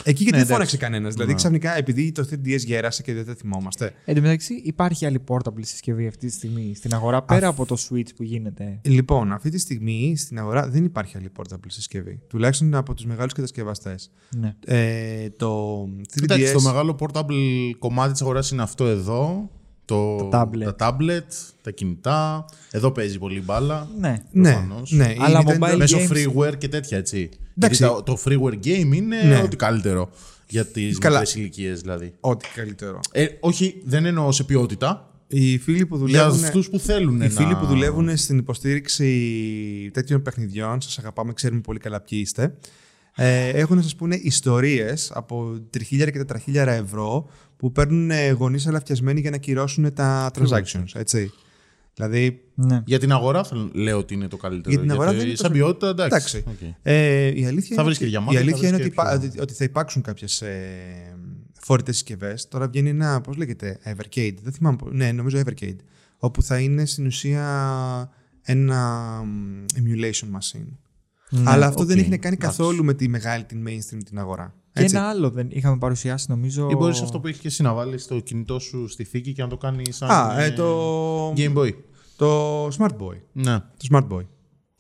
Εκεί γιατί Ναι, δεν φώναξε εντάξει. κανένας. Δηλαδή ξαφνικά επειδή το 3DS γέρασε και δεν τα θυμόμαστε. Εν τω μεταξύ, υπάρχει άλλη portable συσκευή αυτή τη στιγμή στην αγορά πέρα από το Switch που γίνεται. Λοιπόν, αυτή τη στιγμή στην αγορά δεν υπάρχει άλλη portable συσκευή. Τουλάχιστον από τους μεγάλους κατασκευαστές. Ναι. Ε, το 3DS. Εντάξει, το μεγάλο portable κομμάτι της αγοράς είναι αυτό εδώ. Το, Τα tablet. τα tablet, τα κινητά. Εδώ παίζει πολύ μπάλα. Ναι. ναι, προφανώς. ναι, η Αλλά Nintendo- mobile Μέσω games- freeware και τέτοια έτσι. Εντάξει. Γιατί το, το freeware game είναι Ναι. ό,τι καλύτερο για τις Καλά. μικρές ηλικίες δηλαδή. Ό,τι καλύτερο. Ε, όχι, δεν εννοώ σε ποιότητα. Οι φίλοι που Για δουλεύουν. αυτούς που θέλουν Οι να... φίλοι που δουλεύουν στην υποστήριξη τέτοιων παιχνιδιών, σας αγαπάμε, ξέρουμε πολύ καλά ποιοι είστε, ε, έχουν να σας πούνε ιστορίες από τριχίλιαρα και τετραχίλιαρα ευρώ που παίρνουν ε, γονείς αλαφιασμένοι για να κυρώσουν τα transactions, έτσι. Δηλαδή, Ναι. Για την αγορά θα λέω ότι είναι το καλύτερο. Για την αγορά γιατί δεν είναι σαν τόσο- ποιότητα εντάξει. εντάξει. Οκ. Ε, η αλήθεια Θα είναι, βρεις και ότι- διαμάντι, η θα αλήθεια είναι βρεις ότι, και υπά- πιο- ότι- ότι θα υπάρξουν κάποιες ε, φορητές συσκευές. Τώρα βγαίνει ένα, πώς λέγεται, Evercade. Δεν θυμάμαι. πώς- Ναι, νομίζω Evercade. Όπου θα είναι στην ουσία ένα μ, emulation machine. Ναι. Αλλά αυτό δεν οκ, έχει να κάνει εντάξει. καθόλου με τη μεγάλη, την mainstream την αγορά. Και Έτσι. ένα άλλο δεν είχαμε παρουσιάσει νομίζω. Ή μπορείς αυτό που έχει και εσύ να βάλεις το κινητό σου στη θήκη και να το κάνει σαν. Α, ε, ε, το, Game Boy. το Smart Boy. Ναι. Το Smart Boy.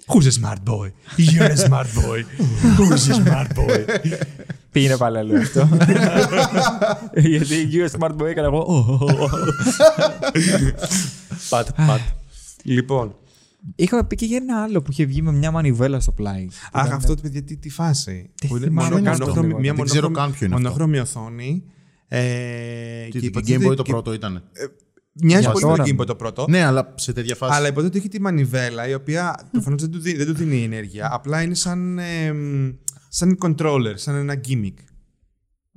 Who's a smart boy? You're a smart boy. Who's a smart boy? <laughs> Πήγαινε πάλι άλλο αυτό. <laughs> Γιατί η US Smart Boy έκανα εγώ. «Ω, ω, ω». Πατ, πατ. Λοιπόν, Είχαμε πει και για ένα άλλο που είχε βγει με μια μανιβέλα στο πλάι. αχ, Ήταν- αυτό το παιδιά τι, τι φάση. Τι Που είναι θυμάμαι μονο- καν μονοχρώμη- αυτό. Μια Δεν ξέρω μονοχρώμη- καν ποιο είναι αυτό. μονοχρώμη οθόνη. Ε, Τι, και το Game υποτίθεται- Boy το και- πρώτο ήταν; Μοιάζει Για πολύ με το τώρα. Game Boy το πρώτο. Ναι, αλλά σε τέτοια φάση. Αλλά υποτίθεται έχει τη μανιβέλα η οποία προφανώς δεν, του δι- δεν του δίνει ενέργεια. Απλά είναι σαν, ε, μ, σαν controller, σαν ένα gimmick.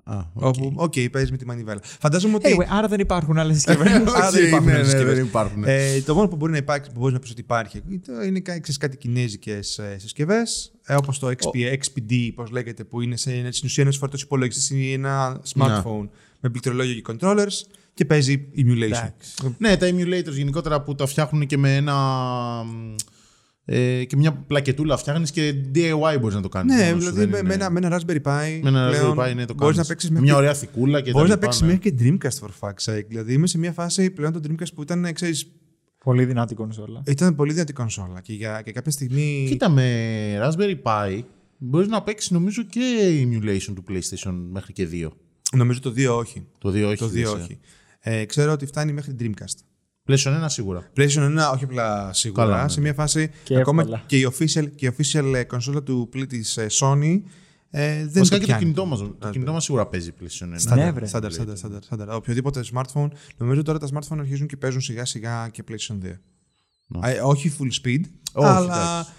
Α, οκ. Όπου, οκ, παίζεις με τη μανιβέλα. Φαντάζομαι ότι. Anyway, άρα δεν υπάρχουν άλλες <laughs> συσκευές. Άρα Οκ, δεν υπάρχουν ναι, άλλες ναι, συσκευές. δεν υπάρχουν. Ε, το μόνο που μπορεί να υπάρξει, που μπορείς να πεις ότι υπάρχει, το είναι κα- ξέρεις, κάτι κινέζικες συσκευές, ε, όπως το XP, XPD, πώς λέγεται, που είναι σε, στην ουσία ένας φορτός υπολογιστής ή ένα smartphone με πληκτρολόγιο και controllers και παίζει emulation. Εντάξει. Ναι, τα emulators γενικότερα που τα φτιάχνουν και με ένα. Ε, και μια πλακετούλα φτιάχνεις και DIY μπορείς να το κάνεις. Ναι, δηλαδή με, με ένα, με ένα Raspberry Pi. με ένα πλέον Raspberry Pi ναι, το μπορείς κάνεις. να παίξεις Με μια ωραία θικούλα και Μπορείς τα να λοιπά, παίξεις ναι. μέχρι και Dreamcast for fuck's sake. Δηλαδή είμαι σε μια φάση πλέον το Dreamcast που ήταν, ξέρεις, Πολύ δυνατή κονσόλα. ήταν πολύ δυνατή κονσόλα και για και κάποια στιγμή. Κοίτα, με Raspberry Pi μπορείς να παίξεις νομίζω και emulation του PlayStation μέχρι και 2. Νομίζω το 2 όχι. Το 2 όχι. Το 2 λες, ε. όχι. Ε, ξέρω ότι φτάνει μέχρι Dreamcast. PlayStation 1 σίγουρα. PlayStation 1 όχι απλά σίγουρα. Καλά, ναι. Σε μια φάση Και ακόμα εύκολα. και η official, και η official ε, κονσόλα του πλή της ε, Sony ε, δεν Βασικά το και το πιάνει. κινητό μας. Το κινητό μας σίγουρα παίζει PlayStation 1. Ναι, Στάνταρ, βρε. στάνταρ, στάνταρ, στάνταρ, στάνταρ. Οποιοδήποτε smartphone. Νομίζω τώρα τα smartphone αρχίζουν και παίζουν σιγά σιγά και PlayStation 2. Ναι. Ε, όχι full speed, Όχι, αλλά εντάξει.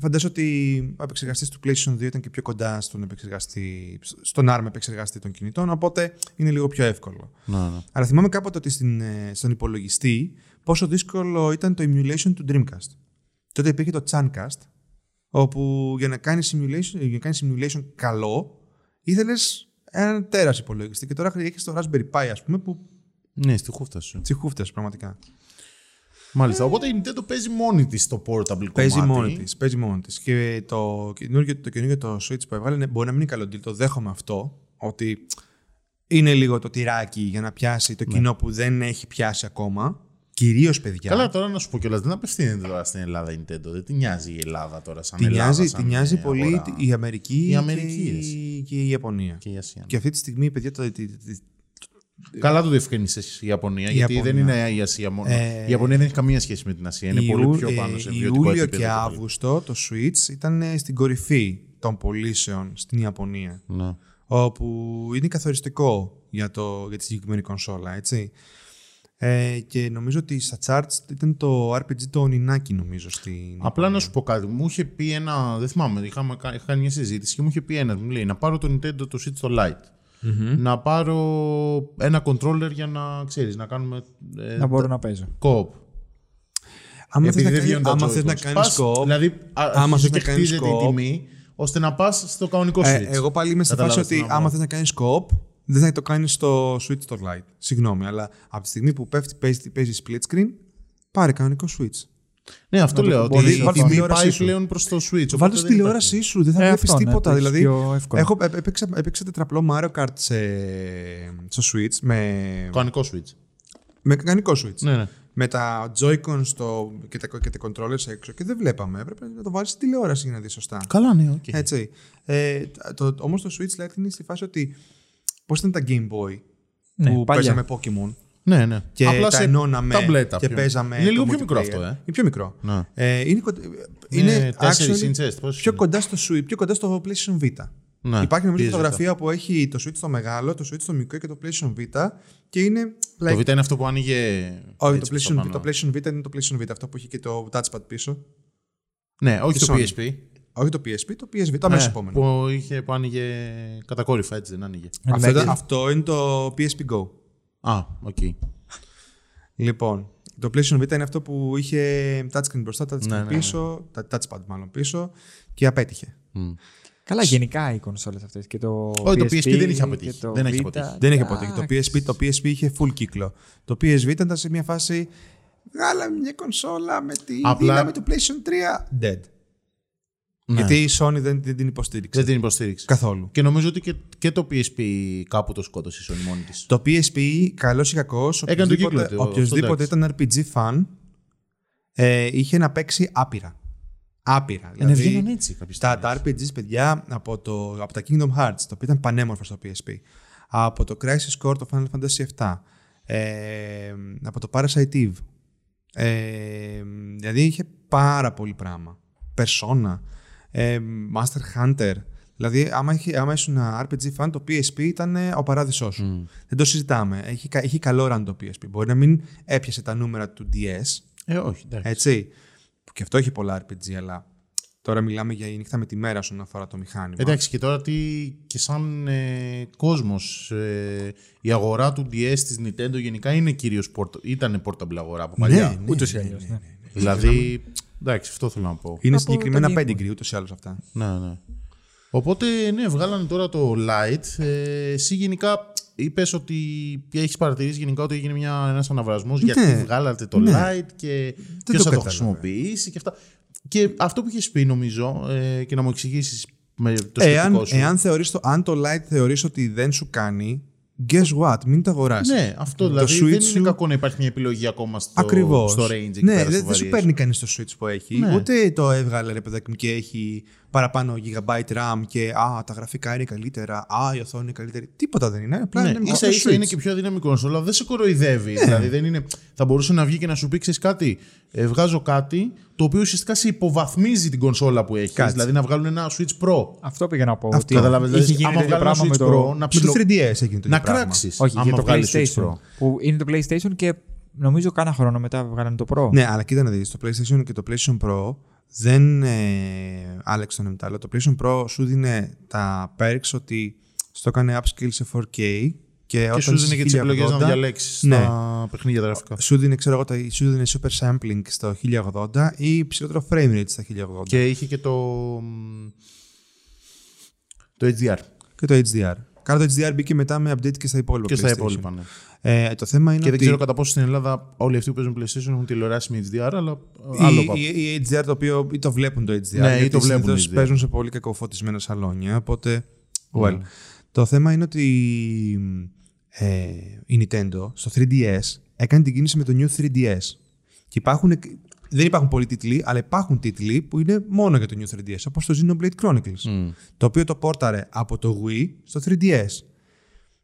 Φαντάζομαι ότι ο επεξεργαστής του PlayStation 2 ήταν και πιο κοντά στον, επεξεργαστή, στον ARM επεξεργαστή των κινητών, οπότε είναι λίγο πιο εύκολο. Ναι, ναι. Αλλά θυμάμαι κάποτε ότι στην, ε, στον υπολογιστή πόσο δύσκολο ήταν το emulation του Dreamcast. Τότε υπήρχε το Chancast, όπου για να κάνεις simulation, για να κάνεις simulation καλό, ήθελες έναν τέρας υπολογιστή. Και τώρα έχεις το Raspberry Pi, ας πούμε, που Ναι, στη χούφτα σου. τσιχούφτε πραγματικά. Μάλιστα. Οπότε η Nintendo παίζει μόνη της το portable Παίζει κομμάτι. μόνη της. Παίζει μόνη της. Και το καινούργιο, το καινούργιο το Switch που έβγαλε ναι, μπορεί να μην είναι καλό deal. Το δέχομαι αυτό. Ότι είναι λίγο το τυράκι για να πιάσει το κοινό που δεν έχει πιάσει ακόμα. Κυρίως παιδιά. Καλά, τώρα να σου πω κιόλας, δεν απευθύνεται τώρα στην Ελλάδα η Nintendo. Δεν τη νοιάζει η Ελλάδα τώρα σαν Τη Ελλάδα. νοιάζει, σαν τη νοιάζει ε, πολύ αγορά. η Αμερική, Η Αμερική, και, ρε, η, και η Ιαπωνία. Και η Ασία. Και αυτή τη στιγμή, παιδιά, το, τη- τη- Καλά το διευκρίνησε η Ιαπωνία, Η γιατί Ιαπωνία. δεν είναι η Ασία μόνο. Ε, η Ιαπωνία δεν έχει καμία σχέση με την Ασία. Είναι πολύ Ιού- πιο ε, πάνω σε βιωτικό Ιούλιο επίπεδο. και το Αύγουστο το Switch ήταν ε, στην κορυφή των πωλήσεων στην Ιαπωνία. πολύ. Ναι. όπου είναι καθοριστικό για, το, για τη συγκεκριμένη κονσόλα, έτσι. Ε, και νομίζω ότι στα charts ήταν το RPG το Νινάκι, νομίζω, στην Απλά να σου πω κάτι. Μου είχε πει ένα. Δεν θυμάμαι, είχαμε, κα- είχα κάνει μια συζήτηση και μου είχε πει ένας. Μου λέει να πάρω το Nintendo το Switch το Lite. Να πάρω ένα controller για να ξέρεις, να κάνουμε. Ε, Να μπορώ να παίζω. co-op. Άμα θες Επειδή να, δεν κάνεις- βγαίνουν τα άμα θες να Joy-Cons. κάνεις Πας, co-op, Δηλαδή, α- άμα αρχίζει θες να και κάνεις χτίζεται η co-op, τιμή ώστε να πας στο κανονικό Switch. ε, εγώ πάλι είμαι σε φάση Καταλάβες τι ότι να πω. άμα θες να κάνεις co-op, δεν θα το κάνεις στο Switch το Lite. Συγγνώμη, αλλά από τη στιγμή που πέφτει, παίζει, παίζει split screen, πάρε κανονικό Switch. Ναι, αυτό Να το λέω. Ότι μπορείς η να τιμή τηλεόρασή πάει σου. πλέον προς το Switch. Βάλτε οπότε στη δεν τηλεόρασή σου, δεν θα Ε, βλέπεις αυτό, ναι, τίποτα. το έχεις δηλαδή, πιο εύκολο. έχω, ε, έπαιξα, έπαιξα τετραπλό Mario Kart σε, στο Switch με, υπάρχει. Κανονικό Switch. με κανονικό Switch. Ναι, ναι. με τα Joy-Con στο, και, τα, και τα controllers έξω και δεν βλέπαμε. Έπρεπε να το βάλεις στη τηλεόραση για να δεις σωστά. Καλά, ναι, οκ. Έτσι. Ε, το, Όμως το Switch Lite είναι στη φάση ότι. Πώς ήταν τα Game Boy Ναι, που παλιά. παίζαμε Pokémon; Ναι, ναι. και Απλά τα σε ενώναμε ταμπλέτα και πιο- παίζαμε. Είναι λίγο το πιο μικρό multiplayer. αυτό, ε. Είναι πιο μικρό. Ναι. Ε, είναι, κον- είναι τέσσερις actually inches, πόσο πιο είναι; κοντά στο Switch, πιο κοντά στο PlayStation Vita. Ναι, Υπάρχει νομίζω πίεζε φωτογραφία που έχει το Switch το μεγάλο, το Switch το μικρό και το PlayStation Vita και είναι. like- Το Vita είναι αυτό που άνοιγε. όχι, έτσι το προς τα PlayStation, πάνω. το PlayStation Vita είναι το PlayStation Vita, αυτό που έχει και το touchpad πίσω. Ναι, όχι Τη το Sony. PSP. Όχι το PSP, το PSV, το αμέσως Ναι, επόμενο. Που, είχε, που άνοιγε κατακόρυφα, έτσι δεν άνοιγε. Αυτό, ήταν- αυτό είναι το PSP Go. Α, οκ. Λοιπόν, Το PlayStation Vita είναι αυτό που είχε touchscreen μπροστά, touchscreen Ναι, ναι, ναι. πίσω, τα- touchpad μάλλον πίσω και απέτυχε. Μμ. Καλά, γενικά οι κονσόλες αυτές. Και το Όχι, το PSP δεν είχε και αποτύχει. το Δεν έχει Vita, αποτύχει. Δεν είχε αποτύχει. Το εντάξει. PSP, το PSP είχε full κύκλο. Το PSV ήταν σε μια φάση. Βγάλαμε μια κονσόλα με τη Απλά- δύναμη του PlayStation 3. Dead. Ναι. Γιατί η Sony δεν, δεν την υποστήριξε. Δεν την υποστήριξε. Καθόλου. Και νομίζω ότι και, και το PSP κάπου το σκότωσε η Sony μόνη της. Το PSP, καλός ή κακός, Έκανε το κύκλο του, οποιοδήποτε αυτό ήταν RPG fan, ε, είχε να παίξει άπειρα. Άπειρα. Ε, ναι, βγαίναν έτσι κάποιες τα, στιγμές. τα RPGs, παιδιά, από, το, από τα Kingdom Hearts, το οποίο ήταν πανέμορφο στο PSP, από το Crisis Core, το Final Fantasy VII, ε, από το Parasite Eve, ε, δηλαδή είχε πάρα πολύ πράγμα. Persona, ε, Master Hunter. Δηλαδή, άμα, είχε, άμα ήσουν ένα RPG fan, το PSP ήταν ε, ο παράδεισός σου. Δεν το συζητάμε. Έχει, κα- έχει καλό run το PSP. Μπορεί να μην έπιασε τα νούμερα του DS, Ε, όχι, εντάξει. έτσι. Που και αυτό έχει πολλά RPG, αλλά τώρα μιλάμε για η νύχτα με τη μέρα όσον αφορά το μηχάνημα. Εντάξει, και τώρα τι και σαν ε, κόσμος, ε, η αγορά του DS της Nintendo γενικά είναι κυρίως port, ήταν portable αγορά από παλιά. ναι, Ούτως ή ναι, αλλιώς, ναι, ναι. ναι, ναι. Δηλαδή, εντάξει, αυτό θέλω να πω. Είναι Από συγκεκριμένα τα Game Boy. pedigree ούτως ή άλλως αυτά. Ναι, ναι. Οπότε, ναι, βγάλανε τώρα το Lite. Ε, εσύ γενικά είπες ότι έχεις παρατηρήσει γενικά ότι έγινε μια, ένας αναβρασμός γιατί βγάλατε το Ναι. Lite και ποιος το θα το κατάλαβα. χρησιμοποιήσει και αυτά. Και αυτό που είχες πει νομίζω ε, και να μου εξηγήσεις με το Εάν, σκεπτικό σου. εάν θεωρείς το, αν το Lite θεωρείς ότι δεν σου κάνει, guess what, μην το αγοράσεις. Ναι, αυτό Το δηλαδή Switch δεν σου- είναι κακό να υπάρχει μια επιλογή ακόμα στο, Ακριβώς. στο range εκεί ναι, πέρα, δεν στο δεν σου variation. παίρνει κανείς το Switch που έχει. Ναι. Ούτε το έβγαλε ρε παιδάκι μου και έχει παραπάνω gigabyte RAM και α, τα γραφικά είναι καλύτερα, α, η οθόνη είναι καλύτερη. Τίποτα δεν είναι. Απλά Ναι, είναι μικρό ίσα ίσα Switch. είναι και πιο αδύναμη κονσόλα. Δεν σε κοροϊδεύει. Δηλαδή δεν είναι, θα μπορούσε να βγει και να σου πει ξέρεις κάτι. Ε, βγάζω κάτι το οποίο ουσιαστικά σε υποβαθμίζει την κονσόλα που έχεις. Κάτσε. Δηλαδή να βγάλουν ένα Switch Pro. Αυτό πήγα να πω. Αυτό. Ότι Καταλάβες, είχε δηλαδή, γίνει άμα το ίδιο βγάλουν πράγμα ένα με Switch το. Pro, να, Με ψιλο... το 3DS έγινε το να ίδιο πράγμα. κράξεις. Όχι, για το βγάλεις Switch PlayStation. Pro. Που είναι το PlayStation και νομίζω κάνα χρόνο μετά βγάλανε το Pro. Ναι, αλλά κοίτα να δεις, το PlayStation και το PlayStation Pro δεν ε, άλλαξε τον εμετάλλο. Το PlayStation Pro σου δίνε τα perks ότι στο έκανε upscale σε 4K και, Και όταν σου δίνει και τις επιλογές να 1080, διαλέξεις Ναι. τα παιχνίδια τα γραφικά. Σου δίνει, ξέρω εγώ, τα- σου δίνει super sampling στο 1080 ή ψηλότερο frame rate στα 1080. Και, Και είχε και το. το HDR. το HDR. Καλά, το HDR μπήκε μετά με update και στα υπόλοιπα Και στα PlayStation. υπόλοιπα. Ναι. Ε, το θέμα είναι Και δεν ότι ξέρω κατά πόσο στην Ελλάδα όλοι αυτοί που παίζουν PlayStation έχουν τηλεοράσει με HDR, αλλά η, άλλο παπ. η, η HDR το οποίο ή το βλέπουν το HDR. Ναι, ή γιατί το βλέπουν συνήθως HDR. παίζουν σε πολύ κακοφωτισμένα σαλόνια. Οπότε, well. Ναι. Το θέμα είναι ότι ε, η Nintendo στο 3DS έκανε την κίνηση με το New 3DS. Και υπάρχουν, δεν υπάρχουν πολλοί τίτλοι, αλλά υπάρχουν τίτλοι που είναι μόνο για το New 3DS, όπως το Xenoblade Chronicles, Μμ. το οποίο το πόρταρε από το Wii στο 3DS.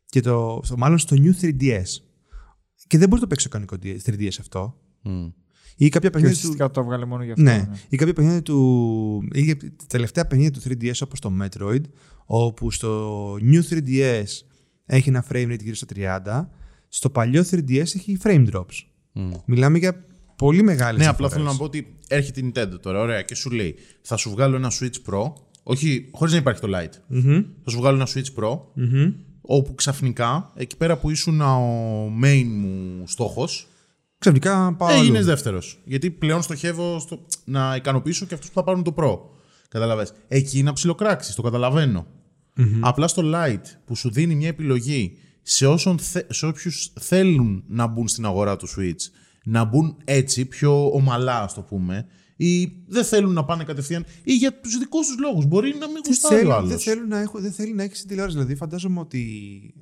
Και το, στο, μάλλον στο New 3DS. Και δεν μπορεί να το παίξεις ο κανονικό 3DS αυτό. Μμ. Ή κάποια Και παιχνίδια του, ουσιαστικά το έβγαλε μόνο γι' αυτό. ναι. Ή κάποια παιχνίδια του. ή για τα τελευταία παιχνίδια του 3DS όπως το Metroid, όπου στο New 3DS έχει ένα frame rate γύρω στα 30, στο παλιό 3DS έχει frame drops. Μμ. Μιλάμε για πολύ μεγάλες Ναι, απλά διαφορές. θέλω να πω ότι έρχεται η Nintendo τώρα, ωραία, και σου λέει θα σου βγάλω ένα Switch Pro, όχι, χωρίς να υπάρχει το Lite. Μμμ, Θα σου βγάλω ένα Switch Pro, μμμ. Όπου ξαφνικά, εκεί πέρα που ήσουν ο main μου στόχος, Ξαφνικά πάω αλλού. έγινε δεύτερος. Γιατί πλέον στοχεύω στο... να ικανοποιήσω και αυτούς που θα πάρουν το Pro. Καταλαβες. Εκεί να ψιλοκράξεις, το καταλαβαινω Απλά στο Lite που σου δίνει μια επιλογή σε, όσον θε... σε όποιους θέλουν να μπουν στην αγορά του Switch, να μπουν έτσι, πιο ομαλά, ας το πούμε, ή δεν θέλουν να πάνε κατευθείαν, ή για τους δικούς τους λόγους. Μπορεί να μην Δεν γουστάρει ο θέλει, άλλος. δεν, θέλει να έχω, δεν θέλει να έχεις την τηλεόραση. Δηλαδή, φαντάζομαι ότι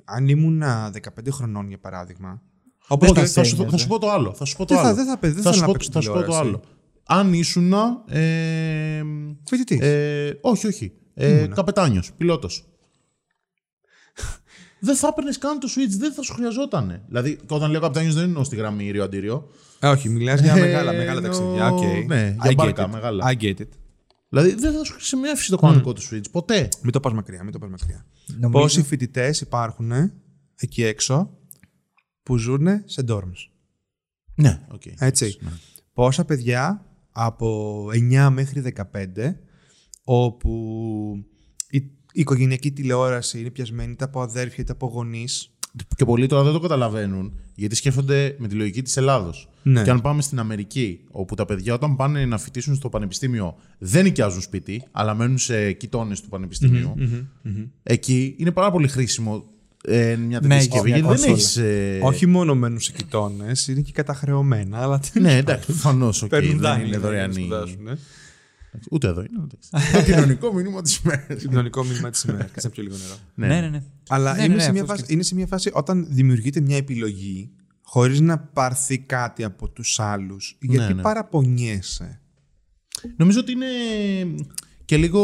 αν ήμουν 15 χρονών, για παράδειγμα. Όπως Όχι, το- θα, σου, έννοιαζε. θα σου πω το άλλο. Θα σου πω το Δεν θα- άλλο. δεν θα- δεν θα θέλω σου να πω- παίξω θα σου πω το τηλεόραση. άλλο. Αν ήσουν. Ε, Φοιτητής. ε, όχι, όχι. Ε, Καπετάνιος, πιλότος. Δεν θα έπαιρνες καν το Switch, δεν θα σου χρειαζόταν. Δηλαδή, όταν λέω καπετάνιο δεν εννοώ στη γραμμή Ρίο-Αντίρριο. Ε, όχι, μιλάς για Ε, μεγάλα, μεγάλα εννοώ- ταξίδια. Okay. ναι, για I get μπάρκα it. μεγάλα. I get it. Δηλαδή, δεν θα σου χρησιμεύσει το κανονικό του Switch. Ποτέ. Μην το πας μακριά, μην το πας μακριά. Νομίζω- Πόσοι φοιτητές υπάρχουν εκεί έξω που ζουν σε dorms; Ναι, οκ. Έτσι. Ναι. Πόσα παιδιά από 9 μέχρι 15 όπου η, η οικογενειακή τηλεόραση είναι πιασμένη είτε από αδέρφια είτε από γονείς Και πολλοί τώρα δεν το καταλαβαίνουν, γιατί σκέφτονται με τη λογική της Ελλάδος. Ναι. Και αν πάμε στην Αμερική, όπου τα παιδιά όταν πάνε να φοιτήσουν στο πανεπιστήμιο δεν νοικιάζουν σπίτι, αλλά μένουν σε κοιτώνες του πανεπιστημιου εκεί είναι πάρα πολύ χρήσιμο ε, μια τέτοια Ναι, συσκευή. μια Γιατί δεν κονσόλα. έχεις. Όχι μόνο μένουν σε κοιτώνες, είναι και καταχρεωμένα, αλλά Ναι, εντάξει, προφανώς. παίρνουν δεν δάνεια. είναι για Ούτε εδώ είναι. εντάξει. <laughs> Το κοινωνικό μήνυμα της ημέρας. Κοινωνικό μήνυμα της ημέρας. Κάτσε πιο λίγο νερό. Ναι, ναι, ναι. Αλλά Ναι, είναι, ναι, σε ναι, μια αυτό φάση, είναι σε μια φάση όταν δημιουργείται μια επιλογή χωρίς να πάρθει κάτι από τους άλλους. Γιατί ναι. παραπονιέσαι. Νομίζω ότι είναι και λίγο.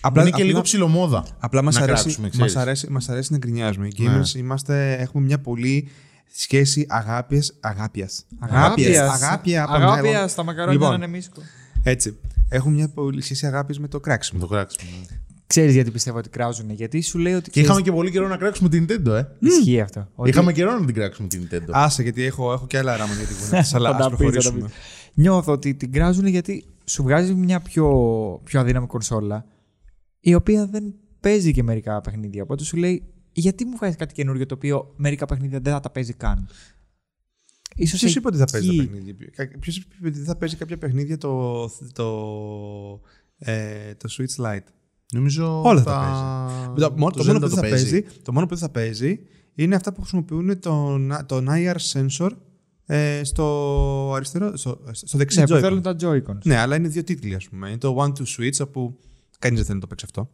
Απλά- είναι και απλά- λίγο ψηλομόδα. Απλά μας να αρέσει, κράξουμε, μας, ξέρεις. αρέσει, μας αρέσει να γκρινιάζουμε. Οι gamers είμαστε, έχουμε μια πολύ σχέση αγάπιας. Αγάπιας. Αγάπια Αγάπια αγάπιας. στα μακαρόνια Λοιπόν. να είναι μίσκο. Έτσι. Έχουμε μια πολύ σχέση αγάπης με το κράξιμο. Με το κράξουμε. ναι. Ξέρεις γιατί πιστεύω ότι κράζουν. Γιατί σου λέει ότι. Και είχαμε και πολύ καιρό να κράξουμε την Nintendo, ε. Ισχύει αυτό. Ότι Είχαμε καιρό να την κράξουμε την Nintendo. Άσε, γιατί έχω, έχω και άλλα ράματα για την κουβέντα. <laughs> Αλλά Θα τα ας πεις, θα τα προχωρήσουμε. πεις. Νιώθω ότι την κράζουν γιατί σου βγάζει μια πιο, πιο αδύναμη κονσόλα η οποία δεν παίζει και μερικά παιχνίδια. Οπότε σου λέει, γιατί μου βγάζει κάτι καινούριο το οποίο μερικά παιχνίδια δεν θα τα παίζει καν; Ίσως Ποιος είπε ότι θα παίζει τα εκεί- παιχνίδια. Ποιος είπε ότι δεν θα παίζει κάποια παιχνίδια το, το, ε, το Switch Lite; Νομίζω. Όλα τα... θα Το, μόνο, το, μόνο Zelda που δεν θα παίζει, το μόνο που δεν θα παίζει είναι αυτά που χρησιμοποιούν τον, τον IR sensor ε, στο αριστερό, στο, στο δεξί Ναι, που Joy-Con. θέλουν τα Joy-Cons. Ναι, αλλά είναι δύο τίτλοι, ας πούμε. Είναι το One to Switch, όπου κανείς δεν θέλει να το παίξει αυτό.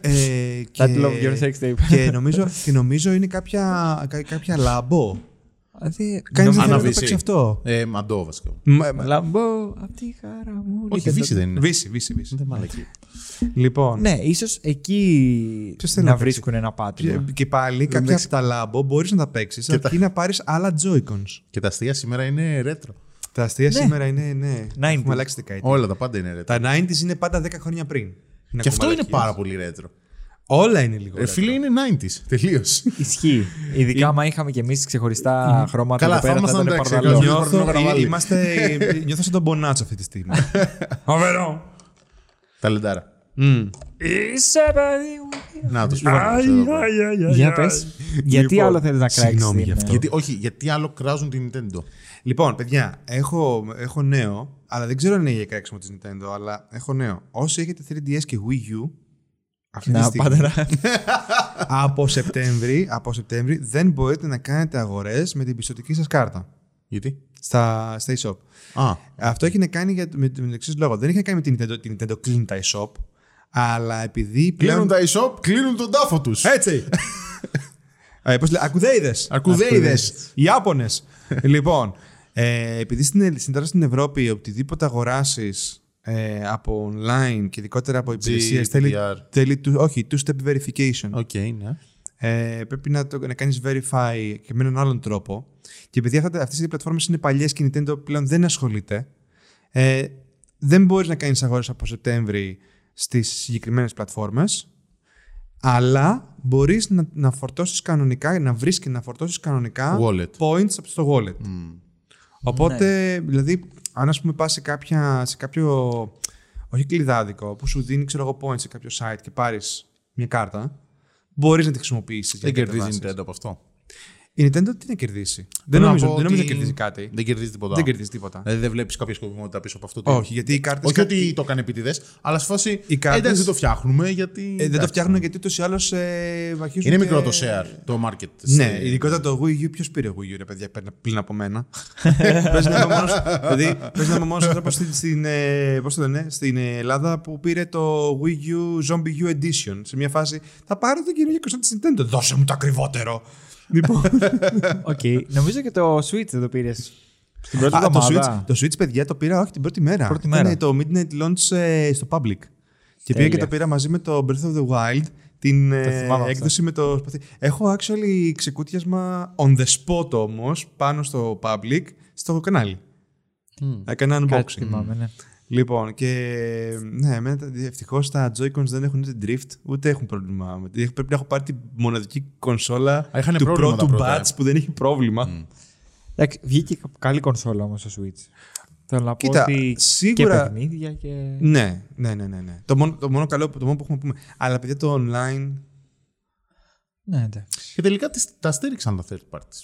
<laughs> ε, That love your sex tape. και, νομίζω, και νομίζω είναι κάποια, κα- κάποια λαμπό. Δηλαδή, Κανείς δεν θέλει να το Αναβήσει. παίξει αυτό. Ε, μαντό βασικά. Μα- μα- Λαμπό, αυτή η χαρά μου. Όχι, Nintendo. βύση δεν είναι. Βύση, βύση, βύση. Δεν μαλακή. Λοιπόν, Ναι, ίσως εκεί Ποιος θέλει να να παίξει; βρίσκουν ένα και, πάτημα. και πάλι κάποια από τα λάμπο μπορείς να τα παίξεις αρκεί να πάρεις άλλα Joy-Cons. Και τα αστεία σήμερα είναι retro. Τα αστεία Ναι. σήμερα είναι. Ναι, 90s. έχουμε αλλάξει δεκαετία. Όλα τα πάντα είναι retro. Τα 90s είναι πάντα 10 χρόνια πριν. Είναι Και ακόμα αυτό είναι λακκίες. πάρα πολύ retro. Όλα είναι λίγο. Ε, retro. φίλε, είναι 90s. Τελείως. Ισχύει. Ειδικά άμα είχαμε κι εμείς ξεχωριστά χρώματα. Καλά, εδώ πέρα, θα ήμασταν ήταν εντάξει, παρδαλό. εγώ- Νιώθω, Παρνό ε, είμαστε, νιώθω σαν τον Μπονάτσο αυτή τη στιγμή. <laughs> Φοβερό. Ταλεντάρα. Είσαι παιδί μου. Να το σου πω. Για πες. Γιατί Λοιπόν, άλλο θέλεις να κράξεις. συγγνώμη γι' αυτό. Γιατί, όχι, γιατί άλλο κράζουν την Nintendo. Λοιπόν, παιδιά, έχω, έχω νέο, αλλά δεν ξέρω αν είναι για κράξιμο της Nintendo, αλλά έχω νέο. Όσοι έχετε 3DS και Wii U, αυτή τη Να στιγμή, πάτε να. <laughs> από, Σεπτέμβρη, από Σεπτέμβρη δεν μπορείτε να κάνετε αγορές με την πιστοτική σας κάρτα Γιατί; στα, στα e-shop. Α, Αυτό έχει να κάνει για, με, με τον εξής λόγο. Δεν έχει να κάνει με την Nintendo, την Nintendo κλείνει τα e-shop, αλλά επειδή πλέον... κλείνουν τα e-shop, κλείνουν τον τάφο τους. Έτσι! ε, πώς λέει, ακουδέιδες. Ακουδέιδες. Οι Ιάπωνες. λοιπόν, ε, επειδή στην, στην, τώρα στην Ευρώπη οτιδήποτε αγοράσεις ε, από online και ειδικότερα από υπηρεσίες θέλει, GDPR. θέλει two- όχι, two-step verification. Οκ, ναι. Ε, πρέπει να, το, να κάνεις verify και με έναν άλλον τρόπο. Και επειδή αυτά, αυτές οι δύο πλατφόρμες είναι παλιές και η Nintendo πλέον δεν ασχολείται, ε, δεν μπορείς να κάνεις αγορές από Σεπτέμβρη στις συγκεκριμένες πλατφόρμες, αλλά μπορείς να, να φορτώσεις κανονικά, να βρεις και να φορτώσεις κανονικά Wallet. points από στο wallet. Οπότε, δηλαδή, αν ας πούμε πας σε, κάποια, σε κάποιο, όχι κλειδάδικο, που σου δίνει, ξέρω εγώ, points σε κάποιο site και πάρεις μια κάρτα, μπορείς να τη χρησιμοποιήσεις. Δεν για να κερδίζει η κατεβάσεις. Nintendo από αυτό. Η Nintendo τι να κερδίσει; Δεν να νομίζω, πω δεν νομίζω ότι να κερδίζει κάτι. Δεν κερδίζει τίποτα. Δεν κερδίζει τίποτα. Δηλαδή δεν βλέπεις κάποια σκοπιμότητα πίσω από αυτό. το- Όχι, γιατί οι κάρτες... Όχι ότι το έκανε επίτηδες, αλλά σε φάση. Οι κάρτες- Εντάξει, δεν το φτιάχνουμε γιατί. Ε, δεν το εντάξει. φτιάχνουν γιατί ούτως ή άλλως ε, αρχίζουν Είναι και- μικρό το share, το market. Ναι, στη- ειδικότερα το Wii U. Ποιος πήρε Wii U, ρε παιδιά, πριν- πριν από μένα. <laughs> Παίζει να είμαι μόνος, δηλαδή, παίζει να είμαι μόνος άνθρωπος στην, στην, ε, πώς το λένε, στην Ελλάδα που πήρε το Wii U Zombie U Edition. Σε μια φάση, θα πάρω την καινούργια κονσόλα της Nintendo. Δώσε μου το ακριβότερο. Λοιπόν, Οκ. Νομίζω και το Switch δεν το πήρες. Στην πρώτη Α, το, εβδομάδα. Switch, το Switch, παιδιά, το πήρα όχι την πρώτη μέρα. Πρώτη Ήταν μέρα. το Midnight Launch ε, στο Public. Και πήγα Τέλεια. και το πήρα μαζί με το Breath of the Wild, την ε, θυμάμαι αυτό. έκδοση με το σπαθί. Έχω actually ξεκούτιασμα on the spot όμως, πάνω στο Public, στο κανάλι. Έκανα Κάτι unboxing. θυμάμαι, ναι. Λοιπόν, και ναι, ευτυχώς τα Joy-Cons δεν έχουν ούτε drift, ούτε έχουν πρόβλημα. με- Πρέπει να έχω πάρει τη μοναδική κονσόλα Α, είχαν του πρόβλημα τα πρώτου πρώτα, batch ε. που δεν έχει πρόβλημα. Εντάξει, βγήκε καλή κονσόλα όμως το Switch. Θέλω να πω Κοίτα, ότι σίγουρα- και παιχνίδια και... Ναι, ναι, ναι, ναι. ναι. Το, μόνο, το μόνο καλό το μόνο που έχουμε να πούμε. Αλλά παιδιά το online. Ναι, εντάξει. Και τελικά τις- τα στήριξαν τα third parties.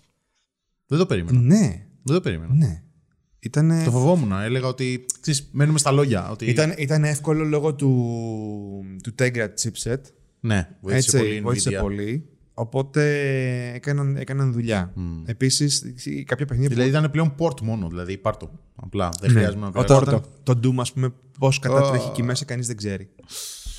Δεν το περίμενα. Ναι, Δεν το περίμενα. ναι. Ήτανε... Το φοβόμουν. Έλεγα ότι. Ξέρεις, μένουμε στα λόγια. Ότι... Ήταν, ήταν εύκολο λόγω του, του Tegra chipset. Ναι, βοήθησε Έτσι, πολύ. η βοήθησε Nvidia. πολύ. Οπότε έκαναν, έκαναν δουλειά. Επίσης, κάποια παιχνίδια Δηλαδή ήταν πλέον port μόνο. Δηλαδή πάρ' το. Απλά. Δεν Ναι. χρειάζεται να που... πειράζει. Το, το, το Doom, ας πούμε, πώς κατατρέχει εκεί μέσα, κανείς δεν ξέρει.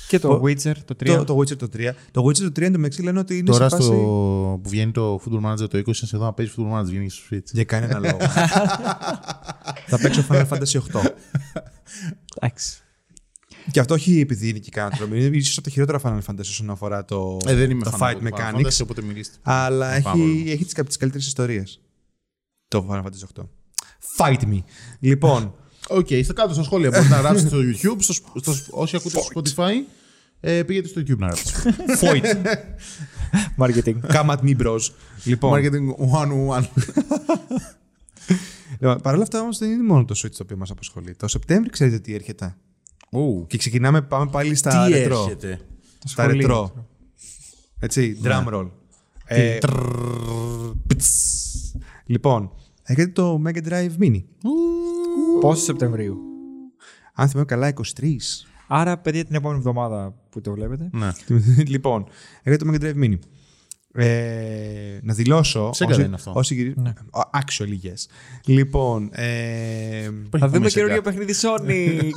Και το Witcher, το 3. Το, το Witcher το 3. Το Witcher το 3 εντωμεταξύ λένε ότι είναι Τώρα σε φάση... στο που βγαίνει το Football Manager το 20, είσαι εδώ να παίζει Football Manager, βγαίνει στο Switch. Για κανένα λόγο. <laughs> Θα παίξω Final Fantasy 8. Εντάξει. Και αυτό όχι επειδή είναι και κάτω. Είναι ίσως από τα χειρότερα Final Fantasy όσον αφορά το, Ε, δεν είμαι το fan fight από το Final mechanics. Fantasy, οπότε μιλήστε. Αλλά Δεν πάμε έχει, όλο. έχει τις, τις καλύτερες ιστορίες. Το Final Fantasy 8. Fight me. λοιπόν, Οκ, είστε κάτω στα σχόλια. Μπορείτε να γράψετε στο YouTube. Στο, στο, όσοι ακούτε στο Spotify, ε, πήγαινε στο YouTube να γράψετε. fight. Marketing. Come at me, bros. λοιπόν, Marketing 101. λοιπόν, παρ' όλα αυτά όμως δεν είναι μόνο το Switch το οποίο μας απασχολεί. Το Σεπτέμβρη ξέρετε τι έρχεται. Και ξεκινάμε, πάμε πάλι στα Τι ρετρό. έρχεται; Στα σχολείο. ρετρό. Έτσι, drum roll. Ε, πτς. λοιπόν, έρχεται το Mega Drive Mini. Πόσο Σεπτεμβρίου; Αν θυμάμαι καλά, 23. Άρα, παιδιά, την επόμενη εβδομάδα που το βλέπετε. Ναι. <laughs> λοιπόν, έρχεται το Mega Drive Mini. Ε, να δηλώσω. Sega όσοι- δεν είναι αυτό. Όσοι γυρι- Actually, yes. Λοιπόν, ε, Θα πάμε δούμε σε καινούργιο κάτι. παιχνίδι Sonic.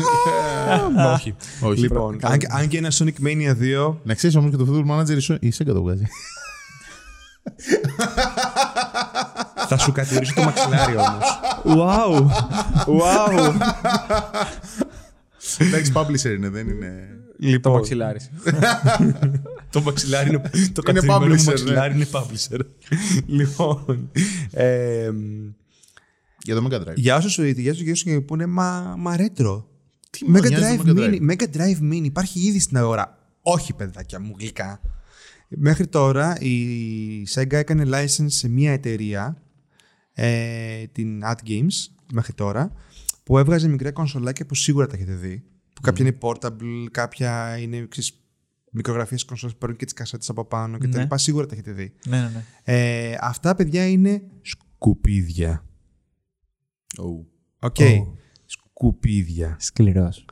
<laughs> όχι. Όχι. Λοιπόν, αν, και- αν και ένα Sonic Mania 2 Να ξέρεις όμως και το Football Manager η Sega το βγάζει. θα σου κατηγορήσω το μαξιλάρι όμως. wow. wow. Εντάξει, publisher είναι, δεν είναι. Το λοιπόν, μαξιλάρι. <laughs> το μαξιλάρι είναι. <laughs> Το Είναι κατηγορημένο μου publisher, μαξιλάρι είναι publisher. <laughs> λοιπόν. Ε, Για το Mega Drive. για όσου σου για όσους γύρω και πούνε μα, μα retro. Τι Mega μας νοιάζει Drive, το Mega Mini, Drive? Mega Drive Mini υπάρχει ήδη στην αγορά. Όχι, παιδάκια μου, γλυκά. Μέχρι τώρα η Sega έκανε license σε μία εταιρεία, ε, την At Games, μέχρι τώρα, που έβγαζε μικρά κονσολάκια που σίγουρα τα έχετε δει. Που κάποια είναι portable, κάποια είναι ξέρεις, μικρογραφίες κονσόλες που παίρνουν και τις κασέτες από πάνω και τα Ναι. λοιπά. Σίγουρα τα έχετε δει. ναι, ναι, ναι. Ε, αυτά, παιδιά, είναι σκουπίδια. Οκ. Oh. Σκουπίδια. Σκληρός.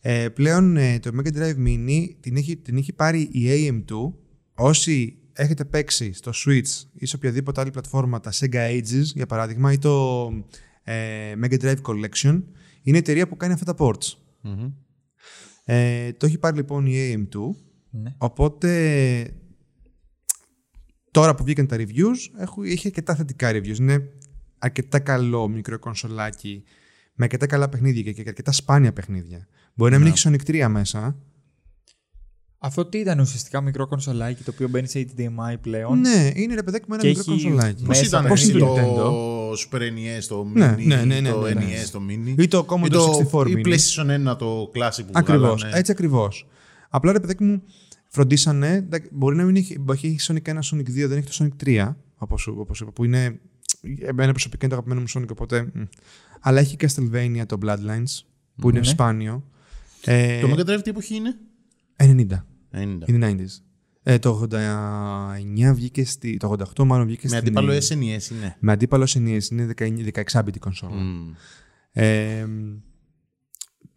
Ε, πλέον ε, το Mega Drive Mini την έχει, την έχει πάρει η AM2. Όσοι έχετε παίξει στο Switch ή σε οποιαδήποτε άλλη πλατφόρμα τα Sega Ages, για παράδειγμα, ή το ε, Mega Drive Collection, είναι η εταιρεία που κάνει αυτά τα ports. Ε, το έχει πάρει λοιπόν η AM2. Ναι. Οπότε τώρα που βγήκαν τα reviews, έχω, είχε αρκετά θετικά reviews. Είναι αρκετά καλό μικρό κονσολάκι με αρκετά καλά παιχνίδια και αρκετά σπάνια παιχνίδια. Μπορεί να μην έχει Sonic 3 μέσα. Αυτό τι ήταν ουσιαστικά μικρό κονσολάκι το οποίο μπαίνει σε HDMI πλέον; Ναι, είναι ρε παιδάκι με ένα Και μικρό έχει κονσολάκι. Πώς Μέσα ήταν πώς έτσι είναι το το Super NES, το Mini, Ναι, ναι, ναι, ναι, το ναι, ναι. NES, το Mini; Ή το Commodore ή το 64 ή Mini. PlayStation 1, το Classic που Ακριβώς. βγάλανε. Έτσι ακριβώς. Απλά ρε παιδάκι μου, φροντίσανε. εντάξει, Μπορεί να μην έχει, μπορεί να έχει Sonic 1, Sonic 2, δεν έχει το Sonic 3, όπως όπως είπα, που είναι. Εμένα προσωπικά είναι το αγαπημένο μου Sonic, οπότε. μ. Αλλά έχει Castlevania το Bloodlines, που είναι Ναι. σπάνιο. Ε, Το Mega Drive τι εποχή είναι; 90. 90. In the 90s. Ε, το 89 βγήκε στη. Το 88 μάλλον βγήκε Με στην. αντίπαλο SNES είναι. Με αντίπαλο SNES, είναι 16-bit κονσόλα. Μμμ. Ε,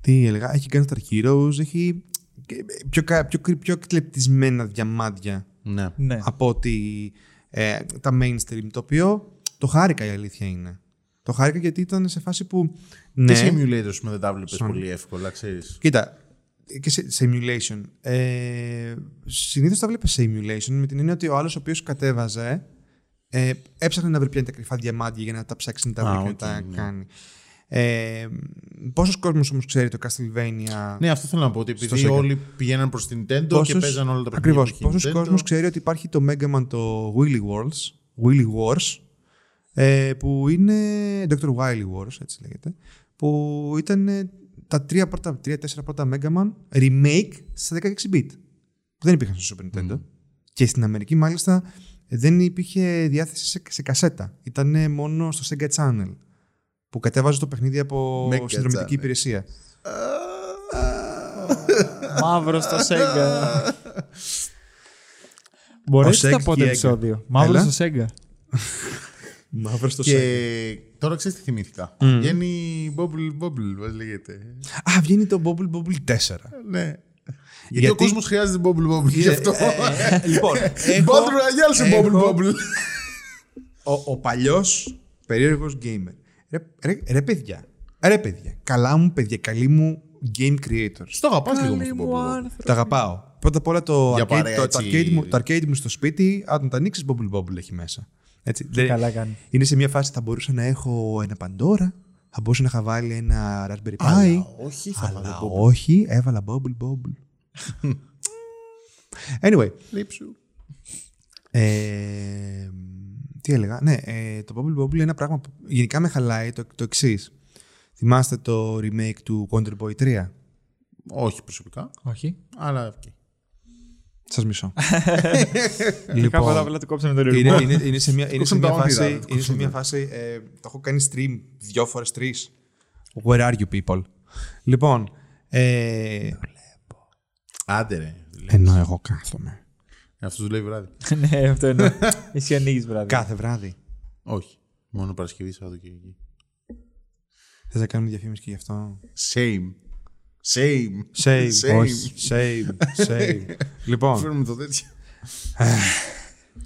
τι έλεγα, έχει Gunstar Heroes, έχει και πιο, κα- πιο, κρυ- πιο κλεπτισμένα διαμάντια Ναι. Ναι. από ότι ε, τα mainstream, το οποίο το χάρηκα η αλήθεια είναι. Το χάρηκα γιατί ήταν σε φάση που. Ναι, Και simulators με δεν τα βλέπεις Sonic. πολύ εύκολα, ξέρεις; κοίτα, και σε, σε emulation. Ε, Συνήθως τα βλέπεις σε emulation με την έννοια ότι ο άλλος ο οποίος κατέβαζε ε, έψαχνε να βρει ποια είναι τα κρυφά διαμάντια για να τα ψάξει να τα Α, βρει και οκ, να τα ναι. κάνει. Ε, Πόσος κόσμος όμως ξέρει το Castlevania; Ναι, αυτό θέλω να πω. Ότι επειδή Sega. όλοι πηγαίναν προς την Nintendo και παίζαν όλα τα παιχνίδια. Ακριβώς. που είχε η Πόσος Nintendo. κόσμος ξέρει ότι υπάρχει το Mega Man το Wily Wars, Willy Wars ε, που είναι Dr. Wily Wars, έτσι λέγεται, που ήταν ε, τα τρία πρώτα, τρία-τέσσερα πρώτα Mega Man remake στα 16-bit. Που δεν υπήρχαν στο Super Nintendo. Και στην Αμερική, μάλιστα, δεν υπήρχε διάθεση σε, σε κασέτα. Ήταν μόνο στο Sega Channel. Που κατέβαζε το παιχνίδι από Mega συνδρομητική Channel. υπηρεσία. <laughs> Μαύρος στο Sega. Μπορείς Ο να Sega πω το και η Sega. επεισόδιο. Μαύρος Έλα. στο Sega. <laughs> Μαύρος στο Και τώρα ξέρεις τι θυμήθηκα. Βγαίνει Bubble Bubble, πώς λέγεται. Α, βγαίνει το Bubble Bobble 4. Ναι. Γιατί, ο κόσμος χρειάζεται Bubble Bobble γι' αυτό. Ε, ε, λοιπόν, <laughs> έχω- Battle Royale σε Bubble έχω- Bobble. ο, ο παλιός περίεργος gamer. Ρε, ρε, ρε παιδιά. Ρε παιδιά. Καλά μου παιδιά. Καλή μου game creators. Στο αγαπάς λίγο με τον Bubble Bobble. Τα αγαπάω. Πρώτα απ' όλα το Για arcade, παρέα, το, το, έτσι. arcade μου, το arcade μου στο σπίτι, αν το ανοίξεις, Bubble Bobble έχει μέσα. Έτσι. Δεν- καλά κάνει. Είναι σε μια φάση θα μπορούσα να έχω ένα Pandora, θα μπορούσα να είχα βάλει ένα Raspberry Pi. Αλλά όχι, θα βάλω Αλλά Bubble. όχι, έβαλα Bubble Bobble. <laughs> anyway, Λείψου. ε, τι έλεγα. Ναι, ε, το Bubble Bobble είναι ένα πράγμα που γενικά με χαλάει το, το εξής. Θυμάστε το remake του Wonder Boy 3. Όχι προσωπικά, Όχι. αλλά. οκ. Σας μισώ. <laughs> Λοιπόν, Κάπου εδώ απλά το κόψαμε τον είναι, ρυθμό. είναι, είναι σε μια, είναι σε κόψαν μια τα όνειρα, φάση, δεν το είναι σε κόψαν. μια φάση ε, το έχω κάνει stream δυο φορές τρεις. Where are you people? Λοιπόν, ε, Άντε ρε. ενώ εγώ κάθομαι. Αυτός δουλεύει βράδυ. <laughs> ναι, αυτό εννοώ. Εσύ ανοίγεις βράδυ. Κάθε βράδυ. Όχι. Μόνο Παρασκευή, Σαββατοκύριακη. Θες να κάνουμε διαφήμιση και γι' αυτό; Same. Same. Save, Same. όχι. Save, save. <laughs> λοιπόν, Φέρνουμε το τέτοιο. <sighs>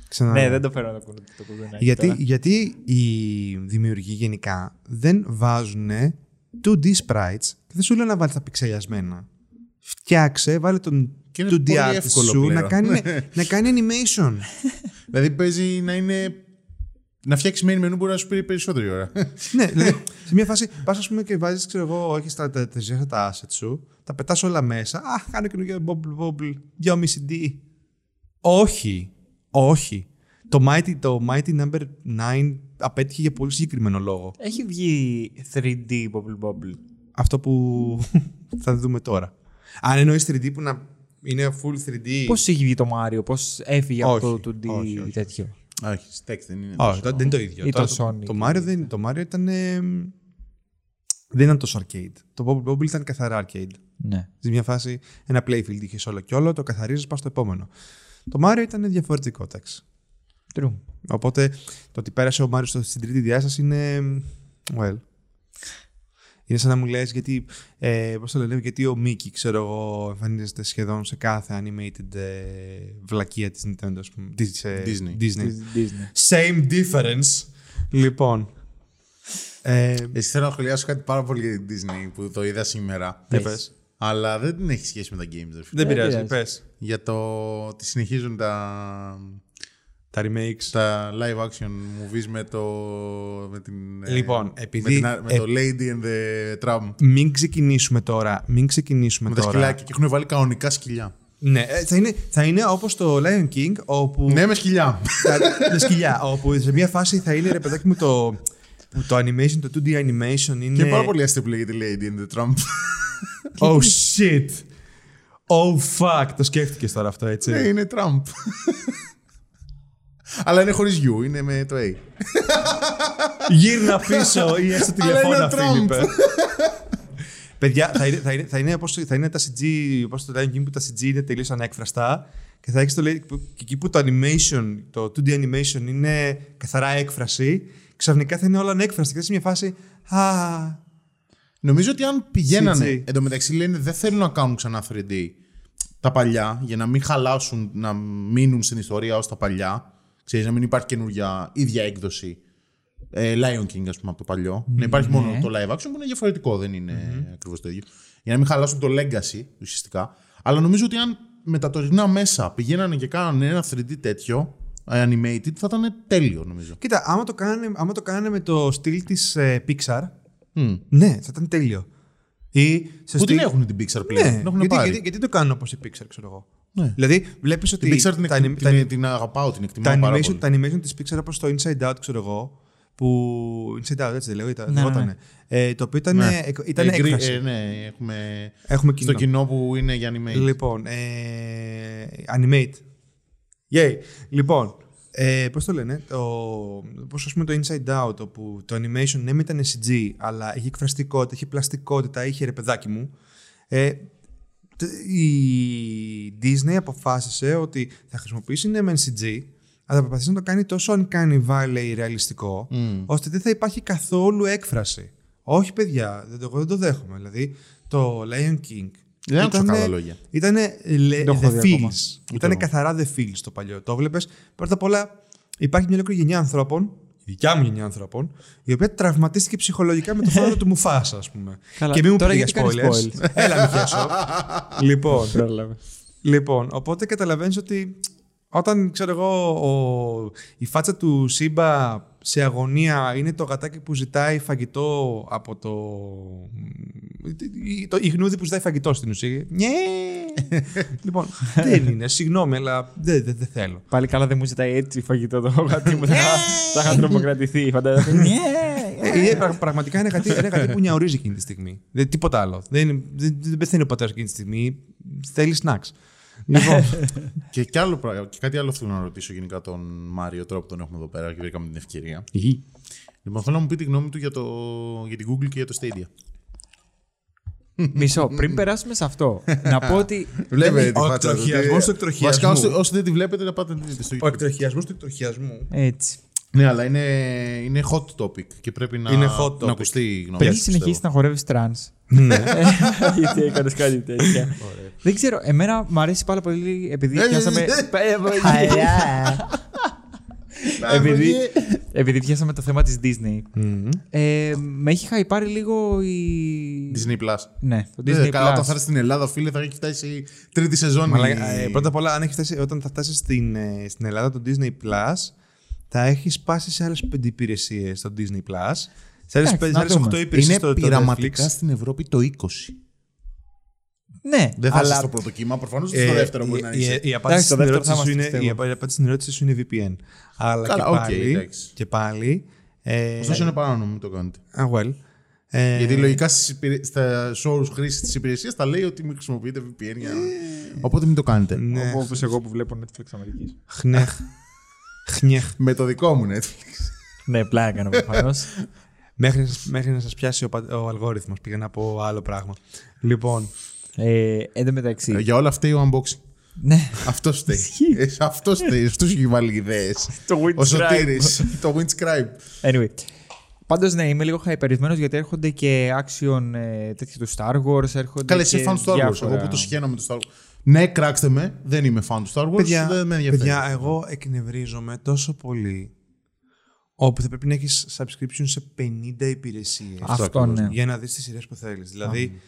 ξανά. Ναι, δεν το φέρω να το κου- το κουδουνάκι γιατί, τώρα. γιατί οι δημιουργοί γενικά δεν βάζουν 2D sprites και δεν σου λένε να βάλεις τα πιξελιασμένα. Φτιάξε, βάλε τον Και είναι 2D πολύ artist εύκολο σου να πλέον. κάνει, <laughs> να κάνει animation. Δηλαδή παίζει να είναι. Να φτιάξεις main menu μπορεί να σου πήρε περισσότερη ώρα. <laughs> ναι, δηλαδή σε μια φάση πας ας πούμε και βάζεις, ξέρω εγώ, έχει τα, τα, τα, τα assets σου, τα πετάς όλα μέσα. Α, κάνω καινούργια bubble bubble, 2,5 D. Όχι, όχι. Το Mighty, το Mighty Number 9 απέτυχε για πολύ συγκεκριμένο λόγο. Έχει βγει 3D Bubble Bobble. Αυτό που <laughs> θα δούμε τώρα. Αν εννοείς 3D που να είναι full 3D. Πώς έχει βγει το Μάριο, πώς έφυγε Όχι, από το 2D όχι, όχι, τέτοιο; Όχι, text δεν είναι. Όχι, δεν είναι το ίδιο. Ή το το, Sonic. το, Mario δεν, το Mario ήταν. ε, δεν ήταν τόσο arcade. Το Bubble Bobble ήταν καθαρά arcade. Ναι. Σε μια φάση ένα playfield είχες όλο και όλο, το καθαρίζεις, πας στο επόμενο. Το Mario ήταν διαφορετικό, εντάξει. True. Οπότε το ότι πέρασε ο Mario στο- στην τρίτη διάσταση είναι. Well. Είναι σαν να μου λες γιατί, ε, πώς το λένε, γιατί ο Mickey, ξέρω εγώ, εμφανίζεται σχεδόν σε κάθε animated ε, βλακεία της Nintendo, ας πούμε, της ε, Disney. Disney. Της Disney. Same difference. Λοιπόν. Ε, Εσύ θέλω να σχολιάσω κάτι πάρα πολύ για την Disney που το είδα σήμερα. για πες. Αλλά δεν έχει σχέση με τα games. ρε φίλε. Δεν πειράζει, πειράζει. πες. Για το ότι συνεχίζουν τα, Τα remakes. τα live action movies με το. Με την, ε, Λοιπόν, επειδή- Με, την- με ε- το Lady and the Tramp. Μην ξεκινήσουμε τώρα. Μην ξεκινήσουμε Με τα τώρα. σκυλάκια και έχουν βάλει κανονικά σκυλιά. Ναι, ε, θα είναι, θα είναι όπως το Lion King, όπου Ναι, με σκυλιά. τα, τα σκυλιά, όπου σε μια φάση θα είναι ρε παιδάκι μου το, που το animation, το 2D animation Και είναι... είναι πάρα πολύ αστείο που λέγεται Lady and the Tramp. <laughs> Oh shit! Oh fuck! Το σκέφτηκες τώρα αυτό, έτσι. Ναι, είναι Trump. Αλλά είναι χωρίς U, είναι με το A. Γύρνα πίσω ή έστω <laughs> Αλλά είναι τηλεφώνα, ο Trump. Φίλιππε. Παιδιά, θα είναι, θα είναι, θα είναι, όπως, θα είναι τα CG, όπως το Lion King που τα CG είναι τελείως ανέκφραστα και θα έχεις το λέει, που- και εκεί που το animation, το 2D animation είναι καθαρά έκφραση, ξαφνικά θα είναι όλα ανέκφραστα και θα είσαι σε μια φάση «Α, Νομίζω ότι αν πηγαίνανε. CG. Εν τω μεταξύ λένε δεν θέλουν να κάνουν ξανά 3D τα παλιά για να μην χαλάσουν, να μείνουν στην ιστορία ως τα παλιά. Ξέρεις, να μην υπάρχει καινούργια ίδια έκδοση. Ε, Lion King, ας πούμε, από το παλιό. Να υπάρχει μόνο το live action που είναι διαφορετικό, δεν είναι mm-hmm. ακριβώς το ίδιο. Για να μην χαλάσουν το legacy ουσιαστικά. Αλλά νομίζω ότι αν με τα τωρινά μέσα πηγαίνανε και κάνανε ένα 3D τέτοιο, ε, animated, θα ήταν τέλειο νομίζω. Κοίτα, άμα το κάνανε, άμα το κάνανε με το στυλ της ε, Pixar, Μμ. ναι, θα ήταν τέλειο. Ή σε Πού την στυλ- έχουν την Pixar πλέον. Ναι, την έχουν γιατί, πάρει. γιατί, γιατί το κάνουν όπως η Pixar, ξέρω εγώ. Ναι. Δηλαδή, βλέπεις ότι Την Pixar την, τα, εκτι- anim- τα, την, την αγαπάω, την εκτιμάω τα, πάρα animation, πολύ. τα animation της Pixar όπως το Inside Out, ξέρω εγώ, που... Inside Out, έτσι δεν λέγω, ήταν, Ναι, λεγότανε. ναι. Ε, το οποίο ήταν, Ναι. εκ- ήταν Ε, γκρι- έκφραση. ε, ναι, έχουμε Έχουμε κοινό. στο κοινό που είναι για animation. Λοιπόν, ε, animate. Yay. Λοιπόν, ε, πώς το λένε, το, πώς ας πούμε το Inside Out, όπου το animation ναι, μεν ήταν CG, αλλά είχε εκφραστικότητα, είχε πλαστικότητα, είχε ρε παιδάκι μου. Ε, τ- η Disney αποφάσισε ότι θα χρησιμοποιήσει ναι μεν CG, αλλά θα προσπαθήσει να το κάνει τόσο uncanny valley ρεαλιστικό, Mm. ώστε δεν θα υπάρχει καθόλου έκφραση. Όχι, παιδιά, δεν το, εγώ δεν το δέχομαι. Δηλαδή, το Lion King. Δεν άκουσα ήτανε- καλά λόγια. Ήτανε le- Το έχω the δει ακόμα. feels. Ήτανε εγώ. καθαρά the feels το παλιό. Το βλέπεις. Πρώτα απ' όλα, υπάρχει μια ολόκληρη γενιά ανθρώπων, η δικιά μου γενιά ανθρώπων, η οποία τραυματίστηκε ψυχολογικά με το θάνατο του Μουφάσα, ας πούμε. Καλά, και μην μου τώρα πείτε για γιατί κάνεις spoilers. Έλα, μη χέσω. <laughs> λοιπόν, Πρόλαβε. Λοιπόν, οπότε καταλαβαίνεις ότι όταν, ξέρω εγώ, ο, η φάτσα του Σίμπα σε αγωνία είναι το γατάκι που ζητάει φαγητό από το... το η γνούδι που ζητάει φαγητό στην ουσία. Ναι. <laughs> λοιπόν, δεν είναι, συγγνώμη, αλλά δεν, δεν, δεν θέλω. Πάλι καλά δεν μου ζητάει έτσι φαγητό το γατί μου. Θα θα είχα τρομοκρατηθεί. Φαντάζομαι. Ναι. Ε, είναι πρα- πραγματικά ένα γατί, ένα γατί που νιαουρίζει εκείνη τη στιγμή. Δεν, τίποτα άλλο. Δεν, είναι- δεν, δεν πεθαίνει ο πατέρας εκείνη τη στιγμή. Θέλει snacks. Λοιπόν, <laughs> Και, κι άλλο, πράγμα- και κάτι άλλο θέλω να ρωτήσω γενικά τον Μάριο, τώρα που τον έχουμε εδώ πέρα και βρήκαμε την ευκαιρία. Λοιπόν, θέλω να μου πει τη γνώμη του για, το, για την Google και για το Stadia. Μισό, πριν περάσουμε σε αυτό, να πω ότι. Βλέπετε τη ο φάτσα του. εκτροχιασμός Τι- του εκτροχιασμού. Βασικά, όσοι, όσοι δεν τη βλέπετε, να πάτε να τη δείτε στο ο YouTube. εκτροχιασμός του εκτροχιασμού. Έτσι. Ναι, αλλά είναι, είναι hot topic και πρέπει να, Είναι hot topic. να ακουστεί η γνώμη Πριν σας, συνεχίσει να χορεύεις τρανς. Ναι. <laughs> Γιατί έκανες κάτι τέτοια. Δεν ξέρω, εμένα μου αρέσει πάρα πολύ επειδή Ε, πιάσαμε. ε, Χαλιά. <laughs> επειδή, επειδή πιάσαμε το θέμα της Disney. Ε, με έχει χαϊπάρει λίγο η... Disney Plus. Ναι, το Ναι, Disney καλά, Plus. όταν θα έρθει στην Ελλάδα, φίλε, θα έχει φτάσει η τρίτη σεζόν. Μαλάκα, η- ε, πρώτα απ' όλα, αν έχεις φτάσει, όταν θα φτάσει στην, ε, στην Ελλάδα το Disney Plus, θα έχει σπάσει σε άλλες πέντε υπηρεσίες στο Disney Plus. Σε άλλες Εντάξει, να δούμε. 8 υπηρεσίε είναι στο, στο πειραματικά Netflix. στην Ευρώπη το 20. Ναι, Δεν θα αλλά είσαι στο πρώτο κύμα, προφανώς στο Ε, δεύτερο μπορεί να η, είσαι. η, η απάντηση στο στην δεύτερο θα ερώτηση σου είμαστε, είναι, η πιστεύω. απάντηση στην ερώτηση σου είναι VPN. Αλλά Καλά, και οκ, πάλι, εντάξει. και πάλι ε, Ωστόσο είναι παράνομο, μην το κάνετε. ah, well. Ε, Γιατί λογικά στις υπηρε- στους όρους χρήσης της υπηρεσίας τα λέει ότι μην χρησιμοποιείτε VPN. Για... Οπότε μην το κάνετε. ναι, όπως εγώ που βλέπω Netflix Αμερικής. χνέχ. Χνέχ. Με το δικό μου Netflix. ναι, πλάκα κάνω προφανώς. Μέχρι, να σας- μέχρι να σας πιάσει ο, πα- ο αλγόριθμος. Πήγα να πω άλλο πράγμα. Λοιπόν, ε, εν τω μεταξύ. Για όλα αυτά ο unboxing. ναι, Αυτό φταίει. Ε, Αυτό φταίει. Αυτό έχει βάλει ιδέες. το Ο Windscribe. Σωτήρης, το Windscribe. Anyway. Πάντως, ναι, είμαι λίγο χαϊπερισμένος γιατί έρχονται και action ε, τέτοια του Star Wars. Έρχονται Καλά, και είσαι fan του Star Wars. διάφορα- Εγώ που το σχένω με το Star Wars. Ναι, κράξτε με. Δεν είμαι fan του Star Wars. παιδιά, δεν με ενδιαφέρει. παιδιά, εγώ εκνευρίζομαι τόσο πολύ όπου θα πρέπει να έχεις subscription σε 50 υπηρεσίες Αυτό, ακριβώς, ναι. για να δεις τις σειρές που θέλεις. Δηλαδή,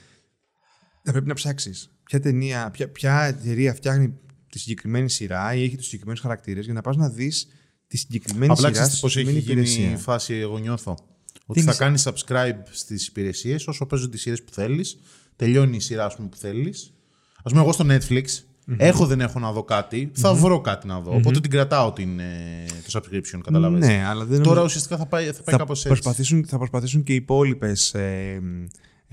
θα πρέπει να ψάξεις ποια ταινία, ποια, ποια εταιρεία φτιάχνει τη συγκεκριμένη σειρά ή έχει τους συγκεκριμένους χαρακτήρες για να πας να δεις τη συγκεκριμένη Απλά σειρά ξέρεις στη πώς έχει συγκεκριμένη γίνει η υπηρεσία. φάση, εγώ νιώθω. Ότι Τι θα είναι- κάνεις subscribe στις υπηρεσίες όσο παίζουν τις σειρές που θέλεις. Τελειώνει η σειρά ας πούμε, που θέλεις. Ας πούμε εγώ στο Netflix έχω δεν έχω να δω κάτι, θα βρω κάτι να δω. Οπότε την κρατάω την, ε, το subscription, καταλαβαίνεις. Ναι, αλλά δεν Τώρα νομίζω- ουσιαστικά θα πάει, θα πάει θα κάπως έτσι. προσπαθήσουν, θα προσπαθήσουν και οι υπόλοιπες ε,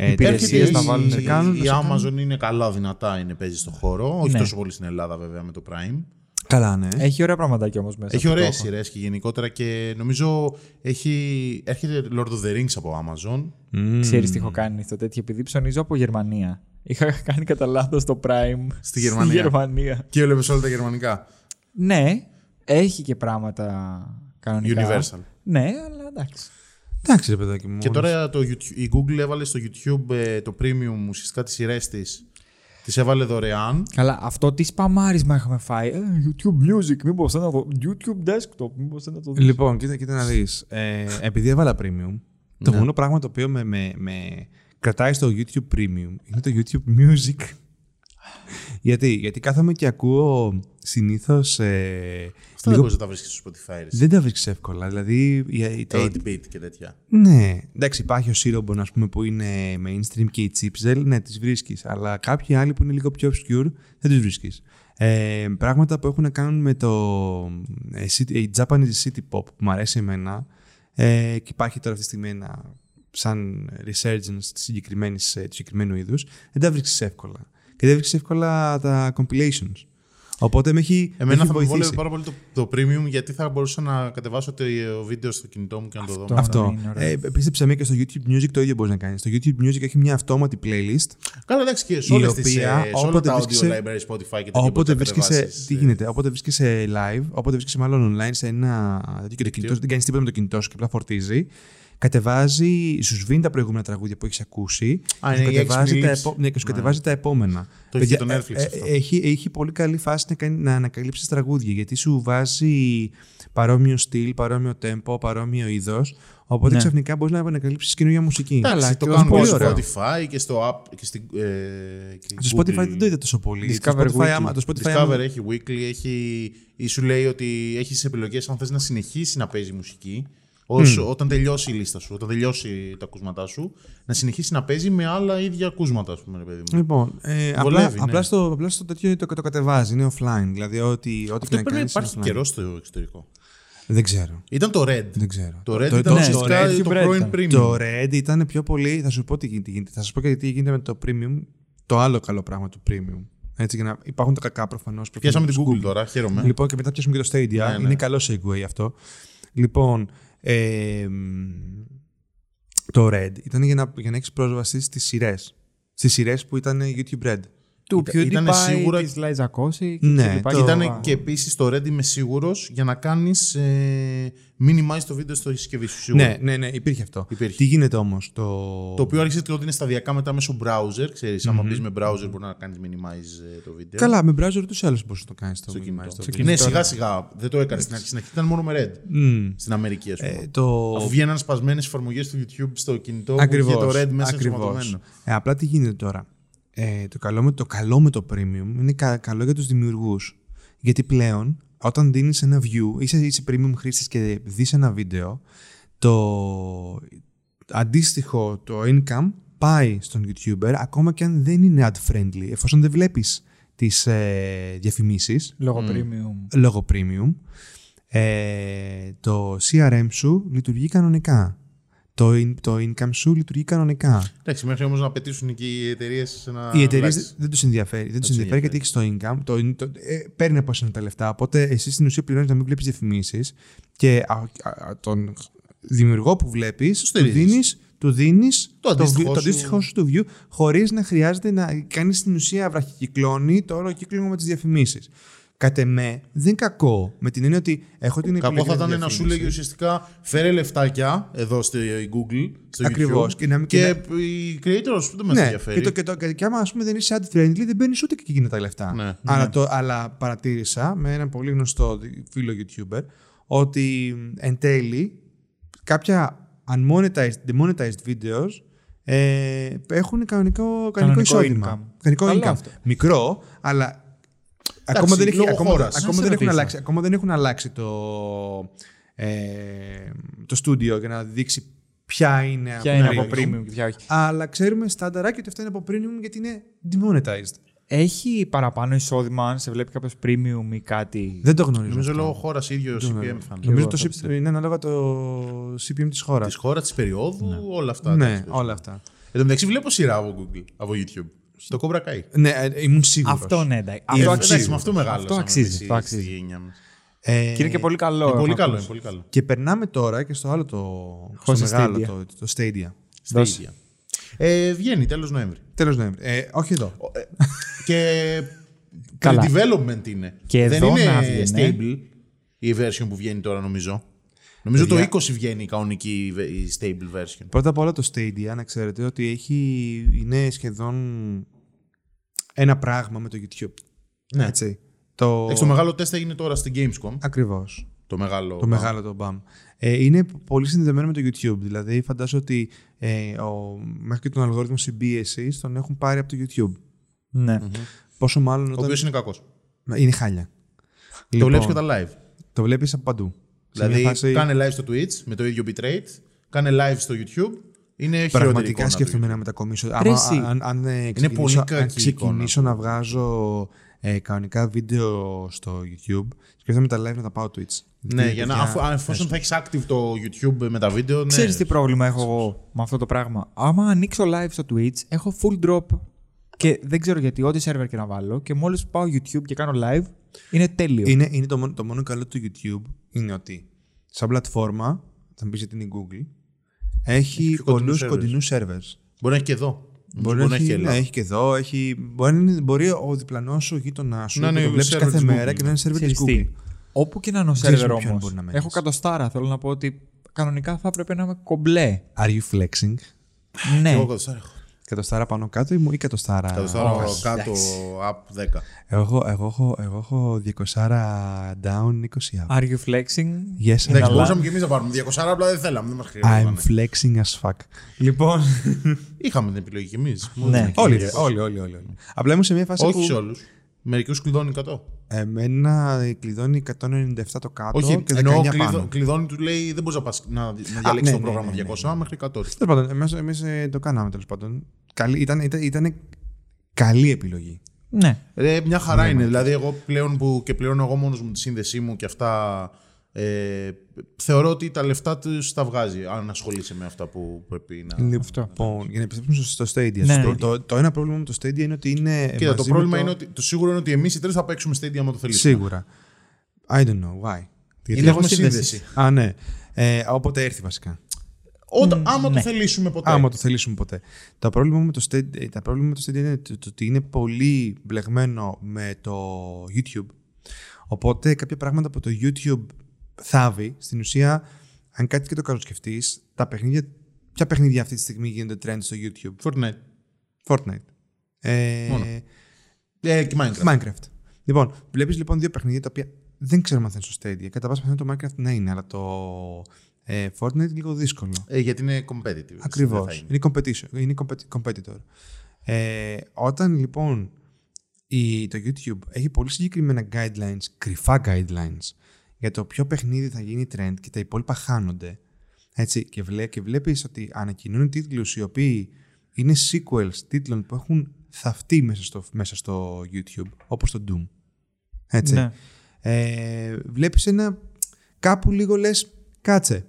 ε, Υπηρεσίες εταιρείες να να βάλουν- βάλουν. κάνουν, η να σε κάνουν- Amazon είναι καλά δυνατά, είναι, παίζει στο χώρο. Όχι Ναι. τόσο πολύ στην Ελλάδα βέβαια με το Prime. Καλά, ναι. Έχει ωραία πραγματάκια όμως μέσα. Έχει αυτό το ωραίες έχω. σειρές και γενικότερα και νομίζω έχει, έρχεται Lord of the Rings από Amazon. Μμμ. Ξέρεις τι έχω κάνει αυτό τέτοιο, επειδή ψωνίζω από Γερμανία. Είχα κάνει κατά λάθος το Prime Στη Γερμανία. Γερμανία. Και έβλεπες όλα τα γερμανικά. Ναι, έχει και πράγματα κανονικά. Universal. Ναι, αλλά εντάξει. Εντάξει, ρε παιδάκι μου. Και τώρα το YouTube, η Google έβαλε στο YouTube ε, το premium ουσιαστικά τις σειρές της. Τις έβαλε δωρεάν. Καλά, αυτό τι σπαμάρισμα είχαμε φάει. Ε, YouTube Music, μήπως να το. YouTube Desktop, μήπως να το δεις. Λοιπόν, κοίτα, κοίτα να δεις. Ε, επειδή έβαλα premium, το Ναι. μόνο πράγμα το οποίο με, με, με κρατάει στο YouTube premium είναι το YouTube Music. Γιατί, γιατί κάθομαι και ακούω συνήθως. Ε, Αυτά δεν μπορείς να τα βρει στο Spotify. ρε. δεν τα βρίσκεις εύκολα. Δηλαδή. η- το- 8-bit και τέτοια. Ναι, εντάξει, υπάρχει ο Σίρομπον ας πούμε, που είναι mainstream και η Chipzel, ναι, τις βρίσκεις. Αλλά κάποιοι άλλοι που είναι λίγο πιο obscure δεν τους βρίσκεις. Ε, πράγματα που έχουν να κάνουν με το ε, city- η Japanese City Pop που μου αρέσει εμένα ε, και υπάρχει τώρα αυτή τη στιγμή ένα σαν resurgence της συγκεκριμένης, ε, του συγκεκριμένου είδους, δεν τα βρίσκεις εύκολα. Και δεν βρίσκεις εύκολα τα compilations. Οπότε με έχει, με Εμένα έχει θα με βοηθήσει. βόλευε πάρα πολύ το, το premium γιατί θα μπορούσα να κατεβάσω το βίντεο στο κινητό μου και να το δω. Αυτό. Αυτό. είναι ωραίος. Ε, πίστεψε με και στο YouTube Music το ίδιο μπορείς να κάνεις. Στο YouTube Music έχει μια αυτόματη playlist. Καλά, εντάξει και σε Η όλες τις, οποία, ε, σε όλα όποτε τα audio βρίσκεσαι- library, Spotify και τέτοια Όποτε μπορείς να βρίσκεσαι. κατεβάσεις, Τι ε, γίνεται, όποτε βρίσκεσαι live, όποτε βρίσκεσαι μάλλον online σε ένα. τέτοιο και το κινητό, σου, δεν κάνεις τίποτα με το κινητό σου και απλά φορτίζει. Κατεβάζει, σου σβήνει τα προηγούμενα τραγούδια που έχεις ακούσει. Α, και σου είναι οι κατεβάζει έξυπνοι τα, leaks. επό... ναι, και σου Ναι. κατεβάζει τα επόμενα. Το έχει και Παιδιά, το Netflix ε, ε, αυτό. έχει, έχει πολύ καλή φάση να, κάνει, να ανακαλύψεις τραγούδια γιατί σου βάζει παρόμοιο στυλ, παρόμοιο tempo, παρόμοιο είδος. Οπότε Ναι. ξαφνικά μπορείς να ανακαλύψεις καινούργια μουσική. Εντάξει, το και κάνουμε πολύ στο ωραίο. Spotify και στο app και στην. Ε, και Στο Spotify δεν το είδα τόσο πολύ. Discover το Spotify, Weekly. άμα, το Spotify Discover άμα- έχει weekly, έχει, ή σου λέει ότι έχεις επιλογές αν θες να συνεχίσει να παίζει μουσική. Όσο, Όταν τελειώσει η λίστα σου, όταν τελειώσει τα ακούσματά σου, να συνεχίσει να παίζει με άλλα ίδια ακούσματα, ας πούμε, ρε παιδί μου. Λοιπόν, ε, απλά, Βολεύει, ναι. απλά, στο, απλά στο τέτοιο το, το κατεβάζει, είναι offline. Δηλαδή, ό,τι, ό,τι και Αυτό να πρέπει να κάνεις υπάρχει είναι offline. καιρός στο εξωτερικό. Δεν ξέρω. Ήταν το Red. Δεν ξέρω. Το Red το, ήταν το- ουσιαστικά Red το Red πρώην ήταν. premium. το Red ήταν πιο πολύ. Θα σου πω τι γίνεται. γίνεται. Θα σα πω και τι γίνεται με το premium. Το άλλο καλό πράγμα του premium. Έτσι, για να υπάρχουν τα κακά προφανώς. Πιάσαμε την Google τώρα, χαίρομαι. Λοιπόν, και μετά πιάσουμε και το Stadia. Ναι, ναι. Είναι καλό segue αυτό. Λοιπόν, ε, μ, το Red ήταν για να, για να έχεις πρόσβαση στις σειρές. Στις σειρές που ήταν YouTube Red. Του Ήταν- ήτανε PewDiePie, σίγουρα- της Liza Koshy και Ναι, κλπ. το- Και Ήταν λοιπά. και επίσης το Red είμαι σίγουρος για να κάνεις ε, minimize το βίντεο στο συσκευή σου. Σίγουρα. Ναι, ναι, ναι, υπήρχε αυτό. Υπήρχε. Τι γίνεται όμως. Το... Το οποίο άρχισε ότι είναι σταδιακά μετά μέσω browser. Ξέρεις, άμα μπεις με browser μπορεί να κάνεις minimize ε, το βίντεο. Καλά, με browser ούτως ή άλλως μπορείς να το κάνεις. στο κινητό. στο Στο βίντεο. Ναι, κινητό, σιγά ναι. σιγά. Δεν το έκανες στην αρχή. Στην αρχή ήταν μόνο με Red. Μμ. Στην Αμερική, ας πούμε. Ε, το... Αφού βγαίναν σπασμένες εφαρμογές του YouTube στο κινητό Ακριβώς, που είχε το Red μέσα ακριβώς. ενσωματωμένο. Ε, απλά τι γίνεται τώρα. Ε, το, καλό με, το καλό με το premium είναι κα- καλό για τους δημιουργούς. Γιατί πλέον όταν δίνεις ένα view, είσαι, είσαι premium χρήστης και δεις ένα βίντεο, το αντίστοιχο το income πάει στον YouTuber ακόμα και αν δεν είναι ad friendly, εφόσον δεν βλέπεις τις ε, διαφημίσεις Λόγω premium. λόγω premium, ε, το CRM σου λειτουργεί κανονικά. Το, in- το income σου λειτουργεί κανονικά. Εντάξει, μέχρι όμως να πετύσουν και οι εταιρείες ένα. Οι εταιρείες εντάξει. δεν τους ενδιαφέρει. Δεν τους τους ενδιαφέρει γιατί έχεις το income. Το, το, ε, παίρνει από εσένα τα λεφτά. Οπότε εσύ στην ουσία πληρώνεις να μην βλέπεις διαφημίσεις και α, α, α, τον δημιουργό που βλέπεις του στηρίζεις. δίνεις του δίνεις Το αντίστοιχο view- το σου. αντίστοιχο σου του view χωρίς να χρειάζεται να κάνει στην ουσία βραχικυκλώνει το όλο κύκλο με τι διαφημίσει. Κατ' εμέ δεν είναι κακό με την έννοια ότι έχω την Κακό επιλογή θα με τη ήταν να σου διαφήμιση. λέγει ουσιαστικά φέρε λεφτάκια εδώ στη Google, στο Ακριβώς. YouTube. Και να μην- και, και οι creators σου δεν μας Ναι, ενδιαφέρει. και, το, και, το, και, και άμα ας πούμε, δεν είσαι ad friendly, δεν παίρνει ούτε και εκείνα τα λεφτά. Ναι. Αλλά, το, αλλά παρατήρησα με έναν πολύ γνωστό φίλο YouTuber ότι εν τέλει κάποια unmonetized, demonetized videos ε, έχουν κανονικό, κανονικό, Κανονικό εισόδημα. income. Κανονικό Καλό income. αυτό. Μικρό, αλλά ακόμα δεν, έχει, λόγω ακόμα, χώρας. ακόμα, Να σε δεν έχουν ρωτήσω. αλλάξει, ακόμα δεν έχουν αλλάξει το, ε, το στούντιο για να δείξει ποια είναι, Ποια είναι premium. από premium και ποια όχι. Αλλά ξέρουμε στάνταρά ότι αυτά είναι από premium γιατί είναι demonetized. Έχει παραπάνω εισόδημα αν σε βλέπει κάποιος premium ή κάτι; Δεν το γνωρίζω. Νομίζω αυτό. λόγω χώρας ίδιος Δεν το CPM γνωρίζω. θα Νομίζω αυτό το πιστεύω. CPM είναι ανάλογα το CPM της χώρας. Της χώρας, της περίοδου, όλα αυτά. Ναι, εντάξει, όλα αυτά. Εν τω μεταξύ βλέπω σειρά από Google, από YouTube. Στο Cobra Kai. Ναι, ε, ήμουν σίγουρος. Αυτό ναι, εντάξει. Ε, Αυτό εντάξει, αξίζει. με αυτό μεγάλο. Αυτό αξίζει. Αυτό αξίζει. Ε, Και είναι και πολύ καλό. Είναι πολύ έχω καλό, ακούσει. είναι πολύ καλό. και περνάμε τώρα και στο άλλο το. Χωρίς στο μεγάλο Stadia. το, το Stadia. Δώσε. Stadia. Ε, βγαίνει τέλος Νοέμβρη. Τέλος Νοέμβρη. Ε, όχι εδώ. και Καλά. development είναι. Και Δεν εδώ είναι να βγαίνει. stable η version που βγαίνει τώρα νομίζω. Νομίζω Παιδιά. το 20 βγαίνει η κανονική η stable version. Πρώτα απ' όλα το Stadia, να ξέρετε ότι έχει, είναι σχεδόν ένα πράγμα με το YouTube. Ναι. Έτσι. Το, Εντάξει, το μεγάλο τεστ έγινε τώρα στην Gamescom. Ακριβώς. Το μεγάλο. Το μεγάλο το BAM. Ε, είναι πολύ συνδεδεμένο με το YouTube. Δηλαδή, φαντάζομαι ότι ε, ο, μέχρι και τον αλγόριθμο συμπίεση τον έχουν πάρει από το YouTube. Ναι. Πόσο μάλλον Ο όταν. οποίο είναι κακός. Είναι χάλια. Το βλέπεις και τα live. Το βλέπεις από παντού. Σε Δηλαδή, μια φάση- κάνε live στο Twitch με το ίδιο bitrate, κάνε live στο YouTube. Είναι χειρότερη Πραγματικά εικόνα σκέφτομαι του να μετακομίσω. Ρε Άμα, εσύ. αν, αν, ε, πολύ ξεκινήσω, κακή αν ξεκινήσω να βγάζω ε, κανονικά βίντεο στο YouTube, σκέφτομαι τα live να τα πάω Twitch. YouTube. Ναι, Γιατί, για να, παιδιά, αφού, αν- εφόσον θα έχεις active το YouTube με τα βίντεο. Ναι. Ξέρεις τι πρόβλημα έχω εγώ με αυτό το πράγμα; Άμα ανοίξω live στο Twitch, έχω full drop και δεν ξέρω γιατί, ό,τι server και να βάλω και μόλις πάω YouTube και κάνω live, Είναι τέλειο. Είναι, είναι το, μόνο, το μόνο καλό του YouTube είναι ότι σαν πλατφόρμα, θα μου πεις γιατί είναι η Google, έχει πιο κοντινούς πολλούς servers. κοντινούς servers. Μπορεί να έχει και εδώ. Μπορεί, να έχει, και ναι, Ελλάδα. έχει και εδώ, έχει, μπορεί, να είναι- μπορεί ο διπλανός σου, ο γείτονάς σου, Να να είναι το ο βλέπεις server κάθε της μέρα Google. και να είναι server της Ξέρεις Google. τι, Όπου και να είναι ο Ξέρεις σερβερ με ποιον όμως. μπορεί να μένεις. Έχω κατοστάρα. Θέλω να πω ότι κανονικά θα έπρεπε να είμαι κομπλέ. Are you flexing? Ναι. Εγώ κατοστάρα έχω. Κατοστάρα πάνω κάτω ή μου ή κατοστάρα. Κατοστάρα όχι, κάτω, εντάξει. up 10. Εγώ, έχω- εγώ, έχω, εγώ έχω 200 down, 20 up. Are you flexing? Yes, Εντάξει, καλά. μπορούσαμε και εμείς να πάρουμε 200, απλά δεν θέλαμε. Δεν μας χρειαζόταν. I'm flexing as fuck. Λοιπόν. Είχαμε την επιλογή κι εμείς. Ναι. όλοι, ρε, όλοι, όλοι, όλοι, όλοι. Απλά ήμουν σε μια φάση Όχι που σε όλους. Μερικούς κλειδώνει 100. εμένα κλειδώνει 197 το κάτω Όχι, και 19 ενώ πάνω. κλειδω, κλειδώνει του λέει δεν μπορείς να, πας, να, να διαλέξεις ναι, το ναι, πρόγραμμα ναι, ναι, 200 μέχρι 100. Τέλος πάντων, εμείς, εμείς, ε, το κάναμε τέλος πάντων. Καλή, ήταν, ήταν, ήταν καλή επιλογή. Ναι. Ε, μια χαρά είναι. Δηλαδή, εγώ πλέον που και πλέον εγώ μόνος μου τη σύνδεσή μου και αυτά. Ε, θεωρώ ότι τα λεφτά τους τα βγάζει αν ασχολείσαι με αυτά που πρέπει να. Λοιπόν, για να επιστρέψουμε στο στο Stadia. Ναι, το, ναι. το, το ένα πρόβλημα με το Stadia είναι ότι είναι. Κοίτα, το μαζί με πρόβλημα είναι ότι το σίγουρο είναι ότι εμείς οι τρεις θα παίξουμε Stadia άμα το θελήσουμε. Σίγουρα. I don't know why. Γιατί Είναι έχουμε έχουμε σύνδεση. Α, ναι. Ε, όποτε έρθει βασικά. Όταν, άμα ναι. το θελήσουμε ποτέ. Άμα το θελήσουμε ποτέ. Το πρόβλημα με το Stadia, τα πρόβλημα με το Stadia είναι το, το ότι είναι πολύ μπλεγμένο με το YouTube. Οπότε κάποια πράγματα από το YouTube θάβει. Στην ουσία, αν κάτι και το καλοσκεφτεί, τα παιχνίδια. Ποια παιχνίδια αυτή τη στιγμή γίνονται trend στο YouTube; Fortnite. Fortnite. Ε, Μόνο. Ε, και Minecraft. Minecraft. Λοιπόν, βλέπεις λοιπόν δύο παιχνίδια τα οποία δεν ξέρουμε αν θα είναι στο Stadia. Κατά πάσα πιθανότητα το Minecraft να είναι, αλλά το ε, Fortnite είναι λίγο δύσκολο. Ε, γιατί είναι competitive. Ακριβώς. Δεν θα είναι. Είναι competition. Είναι compet- competitor. Ε, όταν λοιπόν η, το YouTube έχει πολύ συγκεκριμένα guidelines, κρυφά guidelines, για το ποιο παιχνίδι θα γίνει trend και τα υπόλοιπα χάνονται. Έτσι, και, βλέ, και βλέπεις ότι ανακοινούν τίτλους οι οποίοι είναι sequels τίτλων που έχουν θαυτεί μέσα στο, μέσα στο YouTube, όπως το Doom. Έτσι. Ναι. Ε, βλέπεις ένα κάπου λίγο λες κάτσε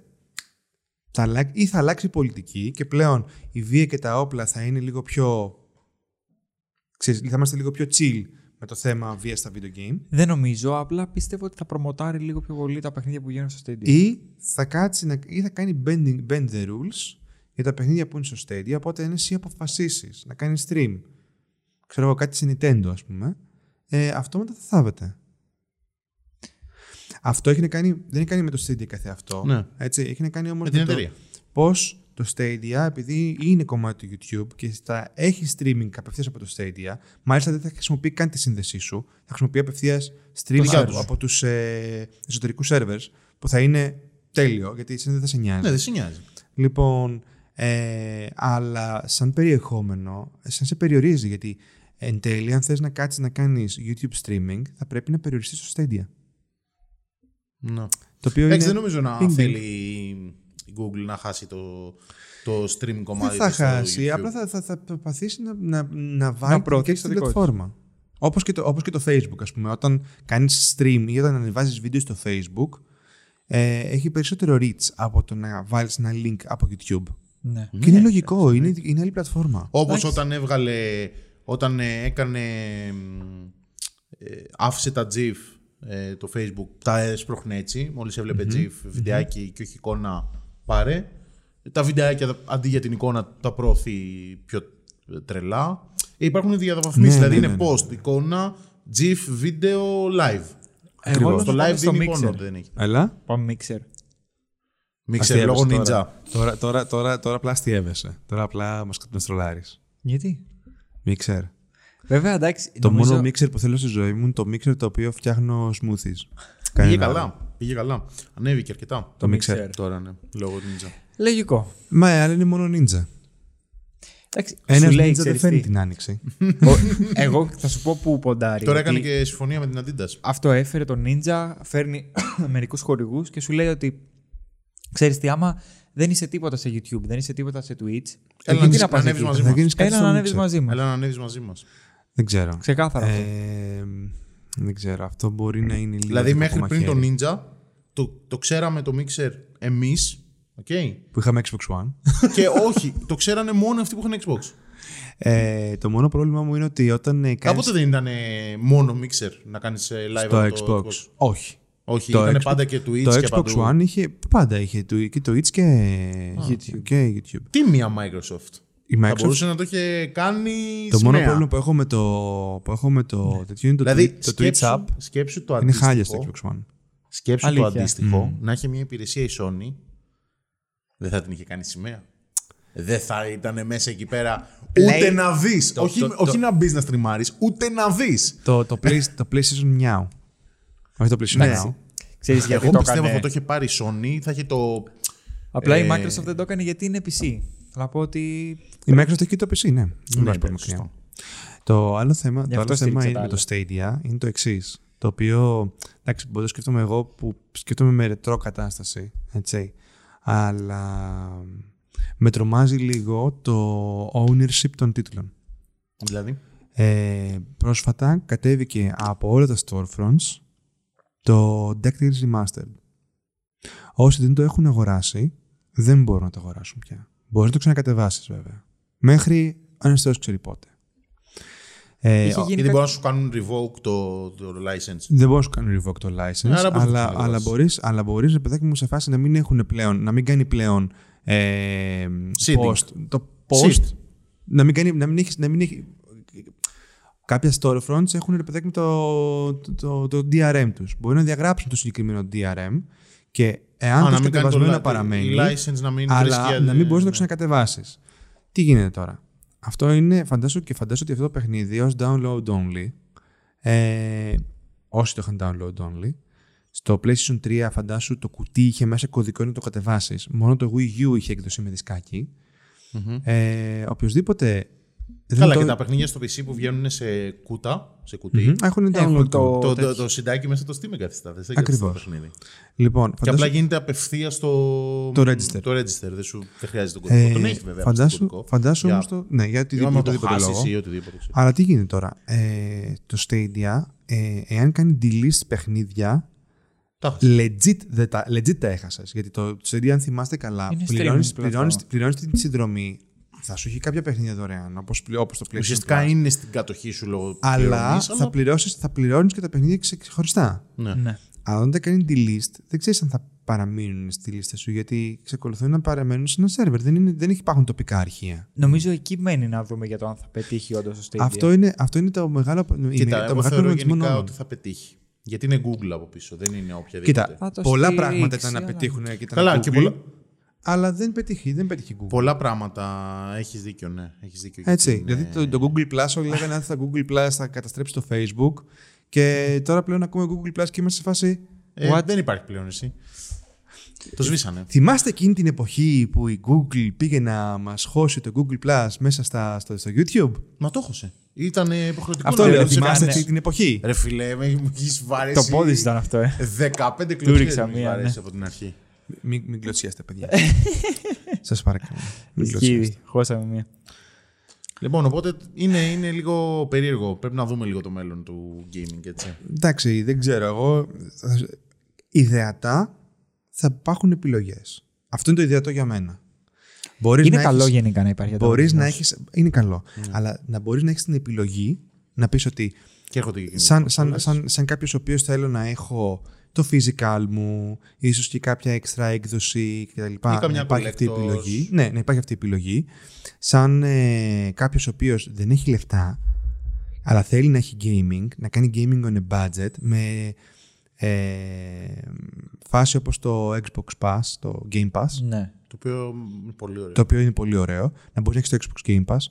θα αλλάξει, ή θα αλλάξει η πολιτική και πλέον η βία και τα όπλα θα είναι λίγο πιο ξέρεις, θα είμαστε λίγο πιο chill με το θέμα βία στα video game Δεν νομίζω, απλά πιστεύω ότι θα προμοτάρει λίγο πιο πολύ τα παιχνίδια που γίνονται στο Stadia. ή θα, κάτσει να, ή θα κάνει bending, bend the rules για τα παιχνίδια που είναι στο Stadia οπότε είναι εσύ αποφασίσεις να κάνεις stream ξέρω εγώ κάτι σε Nintendo ας πούμε ε, αυτόματα θα θάβεται αυτό έχει να κάνει, δεν έχει να κάνει με το Stadia καθε αυτό. Ναι. Έτσι, έχει να κάνει όμως Με την το εταιρεία. πώς το Stadia, επειδή είναι κομμάτι του YouTube και θα έχει streaming απευθείας από το Stadia, μάλιστα δεν θα χρησιμοποιεί καν τη σύνδεσή σου, θα χρησιμοποιεί απευθείας streaming δικιά από, τους. από τους ε, εσωτερικούς servers, που θα είναι τέλειο, γιατί εσύ δεν θα σε νοιάζει. Ναι, δεν σε νοιάζει. Λοιπόν, ε, αλλά σαν περιεχόμενο, σαν σε περιορίζει, γιατί εν τέλει αν θες να κάτσεις να κάνεις YouTube streaming, θα πρέπει να περιοριστείς στο Stadia. Ναι. Το οποίο Εντάξει, δεν είναι... νομίζω να ping-ping. θέλει η Google να χάσει το, το stream κομμάτι Δεν θα της στο χάσει, YouTube. απλά θα, θα, θα προσπαθήσει να, να, να βάλει την προωθήσει δική το της δικό της. πλατφόρμα. Όπως και, το, όπως και το Facebook, ας πούμε. Όταν κάνεις stream ή όταν ανεβάζεις βίντεο στο Facebook, ε, έχει περισσότερο reach από το να βάλεις ένα link από YouTube. Ναι. Και είναι λογικό, είναι, είναι άλλη πλατφόρμα. Όπως Εντάξει. όταν έβγαλε, όταν ε, έκανε, μ, ε, άφησε τα GIF ε, το Facebook, τα έσπροχνε έτσι, μόλις έβλεπε GIF, βιντεάκι και όχι εικόνα, πάρε. Τα βιντεάκια αντί για την εικόνα τα προωθεί πιο ε, τρελά. Ε, υπάρχουν διαδρομές, Ναι, δηλαδή ναι, είναι ναι, ναι. post, εικόνα, GIF, βίντεο, live. Εγώ Στο θα live πάω στο δίνει εικόνα, Mixer. δεν έχει. Έλα. Πάμε Mixer. Mixer λόγω Αστείευεσαι Ninja. Τώρα, τώρα, τώρα, τώρα, τώρα απλά αστείευεσαι. Τώρα απλά μας μας τρολάρεις. Γιατί; Mixer. Βέβαια, εντάξει. Το νομίζω... μόνο mixer που θέλω στη ζωή μου είναι το mixer το οποίο φτιάχνω smoothies. Πήγε Κανένα άλλο. καλά. Πήγε καλά. Ανέβηκε αρκετά. Το mixer. Mixer. Τώρα ναι, λόγω Ninja. Λογικό. Μα αλλά είναι μόνο ninja. Εντάξει, Ένας σου λέει, ninja δεν ξέρεις φέρνει τι. την άνοιξη. <laughs> Ο- Εγώ θα σου πω που ποντάρει. Τώρα γιατί έκανε και συμφωνία με την Adidas. Αυτό έφερε το Ninja, φέρνει <coughs> μερικούς χορηγούς και σου λέει ότι ξέρεις τι, άμα δεν είσαι τίποτα σε YouTube, δεν είσαι τίποτα σε Twitch. Έλα γιατί να πας ανέβεις εκεί; μαζί Θα μας. γίνεις κάτι Έλα στο να ανέβεις mixer. μαζί μας. Έλα να ανέβεις μαζί μας. Δεν ξέρω. Ξεκάθαρα. Αυτό. Ε, δεν ξέρω. Αυτό μπορεί να είναι λίγο. Δηλαδή λίγο μέχρι πριν το μαχαίρι. Ninja το, το ξέραμε το Mixer εμείς. Okay. Που είχαμε Xbox One. <laughs> και όχι, το ξέρανε μόνο αυτοί που είχαν Xbox. Ε, το μόνο πρόβλημα μου είναι ότι όταν ε, κάνεις Κάποτε δεν ήταν ε, μόνο mixer να κάνεις live στο από το Xbox. Όχι. Όχι, Το ήταν Xbox- πάντα και Twitch το και Xbox παντού. One είχε, πάντα είχε το- και το Twitch και YouTube. Και YouTube. Τι μία Microsoft. Η Θα Microsoft, μπορούσε να το είχε κάνει το σημαία. μόνο πρόβλημα που έχω με το, που έχω με το τέτοιο είναι το, Δηλαδή, Twitch- το Twitch σκέψου, App. σκέψου το Είναι χάλια στο αντίστοιχο. Xbox One. Σκέψου Αλήθεια. το αντίστοιχο να έχει μια υπηρεσία η Sony. Δεν θα την είχε κάνει σημαία. Δεν θα ήταν μέσα εκεί πέρα Λέει- ούτε να δεις. το- όχι, το- όχι το- να μπεις να στριμάρεις, ούτε να δεις. Το, το, play, το PlayStation Meow. Όχι το PlayStation Εντάξει. Meow. Ξέρεις γιατί Εγώ το πιστεύω έκανε. θα το είχε πάρει η Sony, θα είχε το. Απλά η Ε, Microsoft δεν το έκανε γιατί είναι PC. Θέλω να πω ότι. Η Microsoft έχει και το PC, ναι. Δεν Ναι, πάει πολύ σωστό. μακριά. Το άλλο θέμα, Γι' το αυτό άλλο θέμα στήριξε είναι τα με το Stadia είναι το εξής. Το οποίο, εντάξει, μπορεί να σκέφτομαι εγώ που σκέφτομαι με ρετρό κατάσταση, έτσι. Αλλά με τρομάζει λίγο το ownership των τίτλων. Δηλαδή; Ε, πρόσφατα κατέβηκε από όλα τα storefronts το Decades Remastered. Όσοι δεν το έχουν αγοράσει, δεν μπορούν να το αγοράσουν πια. Μπορείς να το ξανακατεβάσεις βέβαια. Μέχρι αν Θεός ξέρει πότε. Ε, Είχε ο- γίνει Γιατί κάτι- μπορούν να σου κάνουν revoke το, το license. δεν μπορούν να σου κάνουν revoke το license, Άρα πώς θα το αλλά, αγοράσεις. αλλά μπορείς, αλλά μπορείς, ρε παιδάκι μου, σε φάση να μην έχουν πλέον, να μην κάνει πλέον ε, Seeding. post. Το post, Seed. να μην, κάνει, να μην, έχεις, να μην έχει... Κάποια storefronts έχουν ρε παιδάκι μου το, το, το, το DRM τους. Μπορεί να διαγράψουν το συγκεκριμένο DRM και εάν Α, το να μην κάνει το κατεβασμένο li- να παραμένει, η license να μην αλλά βρίσκει, να μην μπορείς να ναι. το ξανακατεβάσεις. Τι γίνεται τώρα; Αυτό είναι, φαντάσου και φαντάσου ότι αυτό το παιχνίδι ως download only, ε, όσοι το είχαν download only, στο PlayStation 3 φαντάσου το κουτί είχε μέσα κωδικό να το κατεβάσεις. Μόνο το Wii U είχε έκδοση με δισκάκι. Ε, οποιοςδήποτε... δεν Καλά, το- και τα παιχνίδια στο PC που βγαίνουν σε κούτα, σε κουτί. Μμμ, έχουν Έχουν download το- το... Το, το, τέτοιο. το συντάκι μέσα στο Steam εγκαθιστάται. δεν Ακριβώς. εγκαθιστά το παιχνίδι. Λοιπόν, Και φαντάσου, απλά γίνεται απευθεία στο. Το register. Το register. Δεν, σου, δεν χρειάζεται τον κωδικό. ε, τον έχεις βέβαια. φαντάσου, το κωδικό. φαντάσου Για- όμως το... Ναι, για για οτιδήποτε, να το οτιδήποτε χάσεις λόγο. ή οτιδήποτε. ξέρω. Αλλά τι γίνεται τώρα; Ε, το Stadia, ε, εάν κάνει delist παιχνίδια, Τα έχασες. legit, δεν τα, legit τα έχασες. Γιατί το Stadia, αν θυμάστε καλά, Είναι πληρώνεις, streaming πληρώνεις, πλατφόρμα. πληρώνεις την συνδρομή. Θα σου έχει κάποια παιχνίδια δωρεάν, όπως, πλη- όπως το PlayStation Ουσιαστικά Plus. είναι στην κατοχή σου λόγω Αλλά πληρωμής, θα, πληρώσεις, θα πληρώνεις και τα παιχνίδια ξε- ξεχωριστά. Ναι. Ναι. Αλλά όταν τα κάνει delist, δεν ξέρεις αν θα παραμείνουν στη λίστα σου, γιατί ξεκολουθούν να παραμένουν σε ένα σερβερ. Δεν, είναι, δεν υπάρχουν τοπικά αρχεία. Νομίζω εκεί μένει να δούμε για το αν θα πετύχει όντως το Stadia. Αυτό είναι, αυτό είναι το μεγάλο, η- Κοίτα, το εγώ μεγάλο θεωρώ προβληματισμό γενικά όλων. ότι θα πετύχει. Γιατί είναι Google από πίσω, δεν είναι οποιαδήποτε. Κοίτα, Θα το πολλά στηρίξει, πράγματα ήταν να αλλά- πετύχουν και ήταν Καλά, Google, και πολλά- αλλά δεν πετύχει, δεν πετύχει Google. Πολλά πράγματα έχεις δίκιο, ναι. Έχεις δίκιο. Έτσι, γιατί είναι- δηλαδή το, το Google Plus, όλοι λέγανε ότι τα Google Plus θα καταστρέψει το Facebook και τώρα πλέον ακούμε Google Plus και είμαστε σε φάση... Ε, What? δεν υπάρχει πλέον εσύ. Το σβήσανε. Θυμάστε εκείνη την εποχή που η Google πήγε να μας χώσει το Google Plus μέσα στα, στο, στο YouTube; Μα το έχωσε. Ήταν υποχρεωτικό Αυτό να λέω, δεις θυμάστε κανένας. αυτή την εποχή; Ρε φιλέ, με μου έχεις βαρέσει. Το πόδι σου ήταν αυτό, ε. 15 Του κλωτσιές ρίξα μου έχεις μία, βαρέσει ναι. από την αρχή. Μην, μην κλωτσιάστε, παιδιά. <laughs> Σας παρακαλώ. Μην Ισχύει. κλωτσιάστε. Χώσαμε μία. Λοιπόν, οπότε είναι, είναι λίγο περίεργο. Πρέπει να δούμε λίγο το μέλλον του gaming, έτσι. Εντάξει, δεν ξέρω. Εγώ ιδεατά θα υπάρχουν επιλογές. Αυτό είναι το ιδεατό για μένα. Μπορείς Είναι να καλό έχεις, γενικά να υπάρχει μπορείς να ανταγωνισμός. έχεις, Είναι καλό. Αλλά να μπορείς να έχεις την επιλογή να πεις ότι Και έρχονται και εκείνοι σαν, οι σαν, κονσόλες. σαν, σαν κάποιος ο οποίος θέλω να έχω το physical μου, ίσως και κάποια έξτρα έκδοση κτλ. καμιά Να υπάρχει αυτή η collectors. επιλογή. Ναι, να υπάρχει αυτή η επιλογή. Σαν ε, κάποιος ο οποίος δεν έχει λεφτά, αλλά θέλει να έχει gaming, να κάνει gaming on a budget με ε, φάση όπως το Xbox Pass, το Game Pass, Ναι. Το οποίο είναι πολύ ωραίο. το οποίο είναι πολύ ωραίο, να μπορείς να έχεις το Xbox Game Pass.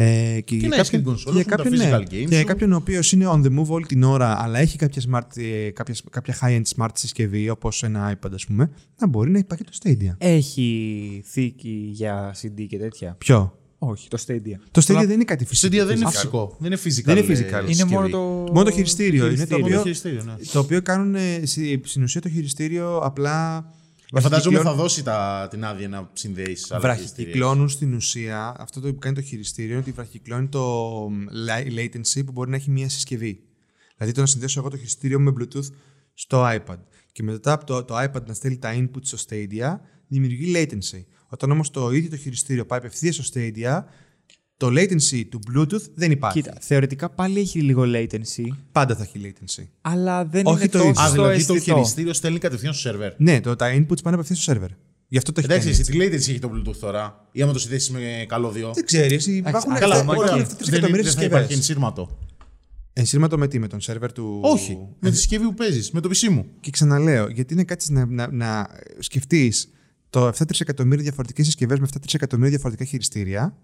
Ε, και, για να έχεις κάποιον- την κονσόλα για σου με τα κάποιον, ναι. physical games Και για σου. κάποιον ο οποίος είναι on the move όλη την ώρα, αλλά έχει κάποια, smart, ε, κάποια, κάποια high-end smart συσκευή, όπως ένα iPad, ας πούμε, να μπορεί να υπάρχει το Stadia. Έχει θήκη για CD και τέτοια; Ποιο; Όχι, το Stadia. Το Stadia Τώρα, δεν είναι κάτι φυσικό. Stadia δεν είναι physical. φυσικό. Δεν είναι physical. Δεν είναι ε, physical. Είναι συσκευή. μόνο το. Μόνο το χειριστήριο είναι, το Μόνο οποίο- το χειριστήριο, ναι. Το οποίο κάνουν ε, στη- στην ουσία το χειριστήριο απλά. Ε, φαντάζομαι θα βραχικυκλώνουν- δώσει τα, την άδεια να συνδέεις άλλα βραχικυκλώνουν στην ουσία αυτό το που κάνει το χειριστήριο είναι ότι βραχικυκλώνει το la- latency που μπορεί να έχει μία συσκευή. Δηλαδή το να συνδέσω εγώ το χειριστήριο με Bluetooth στο iPad και μετά από το, το iPad να στέλνει τα input στο Stadia δημιουργεί latency. Όταν όμως το ίδιο το χειριστήριο πάει απευθείας στο Stadia Το latency του Bluetooth δεν υπάρχει. Κοίτα, θεωρητικά πάλι έχει λίγο latency, Πάντα θα έχει latency. αλλά δεν Όχι είναι το τόσο ίδιο. Α, δηλαδή το αισθητό. χειριστήριο στέλνει κατευθείαν στο σερβερ. Ναι, το, τα inputs πάνε απευθείας στο σερβερ. Γι' αυτό το έχει Εντάξει, κάνει εσύ έτσι. τι latency έχει το Bluetooth τώρα, ή άμα το συνδέσεις με καλώδιο. Δεν ξέρεις, υπάρχουν α, Καλά, ακόμα ωραία. και- αυτά τρεις Δεν, εκατομμύρια δεν θα υπάρχει συσκευές. ενσύρματο. Ενσύρματο με τι, με τον σερβερ του. Όχι, με τη συσκευή που παίζεις, με το PC μου. Και ξαναλέω, γιατί είναι κάτι να, να, να σκεφτείς το 7 τρισεκατομμύρια διαφορετικές συσκευές με 7 τρισεκατομμύρια διαφορετικά χειριστήρια,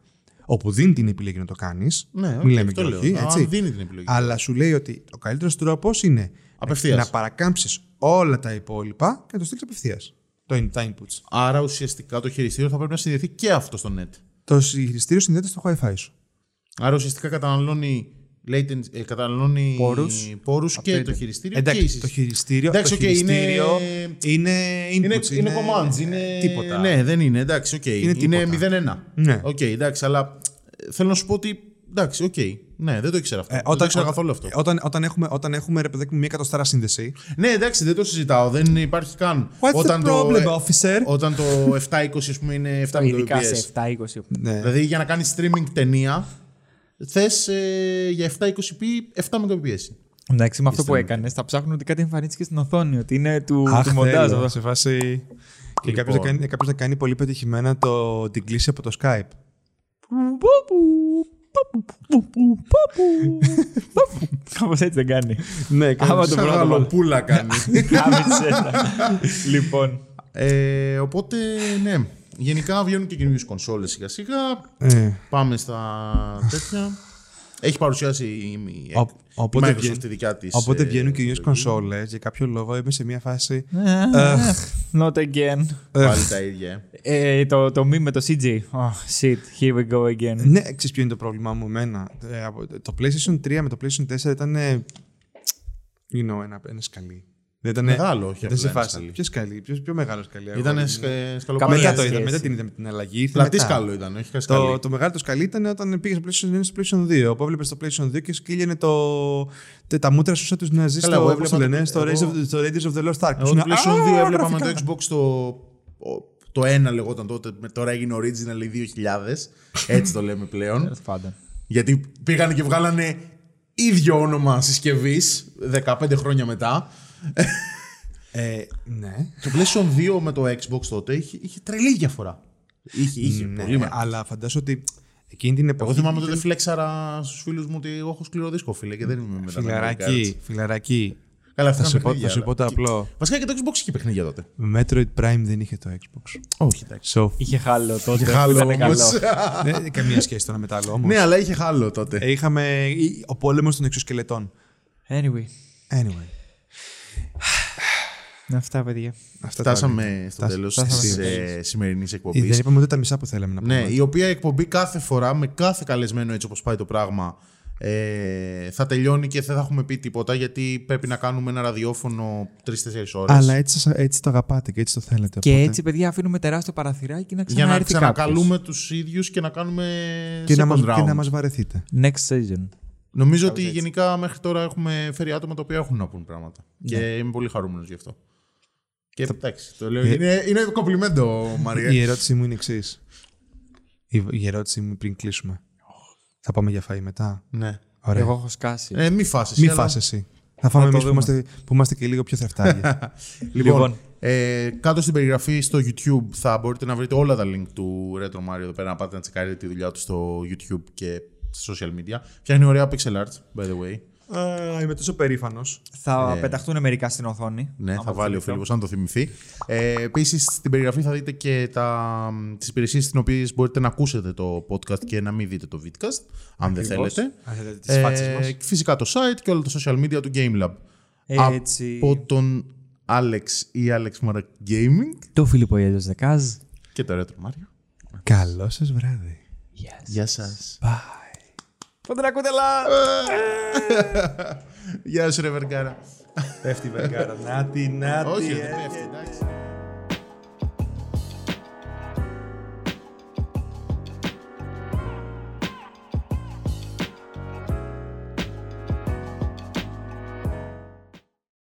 όπου δίνει την επιλογή να το κάνεις. Ναι, μην λέμε αυτό και λέω. όχι. Α, Έτσι. δίνει την επιλογή. Αλλά σου λέει ότι ο καλύτερος τρόπος είναι Απευθείας. να παρακάμψεις όλα τα υπόλοιπα και να το στείλεις απευθείας. Το in- τα inputs. Άρα ουσιαστικά το χειριστήριο θα πρέπει να συνδεθεί και αυτό στο net. Το χειριστήριο συνδέεται στο WiFi σου. Άρα ουσιαστικά καταναλώνει, latency, ε, καταναλώνει Πόρους. πόρους και Απέναντι. το χειριστήριο και η Εντάξει, συσκευή. το χειριστήριο, Εντάξει, το οκ, είναι- χειριστήριο είναι, Είναι, inputs, είναι commands, είναι. τίποτα. Ναι, δεν είναι, εντάξει, οκ. Είναι Είναι, τίποτα. 0-1. Ναι. Οκ, εντάξει, αλλά ε, θέλω να σου πω ότι. Εντάξει, οκ. Ναι, δεν το ήξερα αυτό. Ε, δεν το ήξερα καθόλου αυτό. Όταν, όταν, έχουμε, όταν έχουμε ρε παιδάκι μου μια εκατοστάρα σύνδεση. ναι, εντάξει, δεν το συζητάω. Δεν υπάρχει καν. What's όταν the problem, το, officer? Όταν το 720 ας πούμε είναι 7 Ειδικά Mbps. σε 7-20. Ναι. Δηλαδή για να κάνεις streaming ταινία θες ε, για 720p 7 Mbps. Εντάξει, με αυτό που έκανες, θα ψάχνουν ότι κάτι εμφανίστηκε στην οθόνη, ότι είναι του, Αχ, του μοντάζ θέλω, αυτό. σε φάση... Και Λοιπόν. κάποιος να, κάνει, κάποιος να κάνει πολύ πετυχημένα το, την κλίση από το Skype. Κάπως έτσι δεν κάνει. ναι, Άμα το Σαν πρώτο γαλοπούλα κάνει. Κάμισε τα. Λοιπόν. ε, οπότε, ναι. Γενικά βγαίνουν και καινούριες κονσόλες σιγά σιγά. Ε, Πάμε στα τέτοια. Έχει παρουσιάσει η, η, Ο- η οπότε Microsoft βγαίνει- τη δικιά της. οπότε βγαίνουν και οι κονσόλες για κάποιο λόγο είμαι σε μια φάση. Not again. Πάλι τα ίδια. Ε, το, το meme με το CJ. Oh, shit, here we go again. Ναι, ξέρεις ποιο είναι το πρόβλημά μου εμένα. Ε, από- το PlayStation 3 με το PlayStation 4 ήταν. You know, ένα, ένα σκαλί. Δεν ήταν. Μεγάλο, όχι Δεν σε απλά ένα φάση. σκαλί. Ποιος σκαλί, ποιο πιο μεγάλο σκαλί. εγώ Ήταν ήμουν- σκαλοπάρι. Μετά Καμία το είδα, σχέση. μετά την είδαμε την αλλαγή. ήρθε Πλατή μετά. σκάλο ήταν, όχι Το, σκαλί. το μεγάλο το σκαλί ήταν όταν πήγες στο PlayStation 1 στο PlayStation 2. Όπου έβλεπες το PlayStation 2 και σκύλιανε το, τε- τα μούτρα σου σαν τους Ναζί Καλά, εγώ στο, έβλεπα πώς το το- λένε, στο, εγώ- Raiders of, στο Raiders of the Lost Ark. Εγώ Σου το είναι, PlayStation «Α, 2 έβλεπα με γραφικά». το Xbox το, ο- το 1 λεγόταν τότε, με- τώρα έγινε original η 2000. Έτσι το λέμε πλέον. Τέλος πάντων. Γιατί πήγανε και βγάλανε ίδιο όνομα συσκευής 15 χρόνια μετά. Ε, ναι. Το PlayStation 2 με το Xbox τότε είχε, είχε τρελή διαφορά. Είχε, είχε ναι, πολύ μεγάλη. αλλά φαντάζομαι ότι εκείνη την εποχή. Εγώ θυμάμαι τότε φλέξαρα στους φίλους μου ότι εγώ έχω σκληρό δίσκο, φίλε, και δεν είμαι μετά. Φιλαράκι, φιλαράκι. Καλά, αυτά Θα ήταν σου, πω, παιχνίδια, θα σου αλλά- πω το και- απλό. Βασικά και το Xbox είχε παιχνίδια τότε. Metroid Prime δεν είχε το Xbox. Όχι, εντάξει. So, Είχε χάλο τότε. Είχε που χάλο ήταν όμως. καλό. ναι, καμία σχέση το ένα με το άλλο όμως. Ναι, αλλά είχε χάλο τότε. Ε, είχαμε ή- ο πόλεμος των εξωσκελετών. Anyway. Anyway. Αυτά, παιδιά. Αυτά τα Φτάσαμε ωραία. στο Φτάσ- τέλος φτάσαμε της στο τέλος. σημερινής Ε, εκπομπής. Δεν είπαμε ούτε τα μισά που θέλαμε να πούμε. Ναι, η οποία εκπομπή κάθε φορά με κάθε καλεσμένο έτσι όπως πάει το πράγμα ε, θα τελειώνει και δεν θα έχουμε πει τίποτα γιατί πρέπει να κάνουμε ένα ραδιόφωνο 3-4 ώρες. Αλλά έτσι, σας- έτσι το αγαπάτε και έτσι το θέλετε. Και οπότε- έτσι, παιδιά, αφήνουμε τεράστιο παραθυράκι να για να ξαναέρθει κάποιος. ξανακαλούμε τους ίδιους και να κάνουμε και, να second μας, round. και να μας βαρεθείτε. Next season. Νομίζω ότι γενικά μέχρι τώρα έχουμε φέρει άτομα τα οποία έχουν να πούν πράγματα. Και Ναι. είμαι πολύ χαρούμενος γι' αυτό. Και εντάξει, το λέω. Είναι, είναι κομπλιμέντο, Μαρία. Η ερώτησή μου είναι εξής. Η, η ερώτησή μου πριν κλείσουμε. Θα πάμε για φαΐ μετά; ναι. Ωραία. Εγώ έχω σκάσει. Ε, μη φάσεις. Μη αλλά- φας εσύ. Θα φάμε το εμείς που δούμε. είμαστε, που είμαστε και λίγο πιο <laughs> θευτάγοι. Λοιπόν, Λοιπόν. ε, κάτω στην περιγραφή στο YouTube θα μπορείτε να βρείτε όλα τα link του Retro Mario εδώ πέρα να πάτε να τσεκάρετε τη δουλειά του στο YouTube και στα social media. Φτιάχνει ωραία pixel art, by the way. Α, είμαι τόσο περήφανος. Θα πεταχτούν μερικά στην οθόνη. Ναι, άμα θα το βάλει ο θυμηθώ. Φίλιππος αν το θυμηθεί. Ε, Επίσης, στην περιγραφή θα δείτε και τα, τις υπηρεσίες στις οποίες μπορείτε να ακούσετε το podcast και να μην δείτε το vidcast, αν δεν θέλετε. Αν θέλετε τις φάτσες μας. και φυσικά το site και όλα τα social media του GameLab. Έτσι. Από τον Alex ή Alex Mara Gaming Το Φίλιππο Ιέζος Δεκάζ. και το Retro Mario. Καλό σας βράδυ. Γεια σας. Πότε να ακούτε λα! Γεια σου ρε Βεργάρα. Πέφτει η βεργάρα. Νάτι, νάτι. Όχι, ε. δεν πέφτει, εντάξει.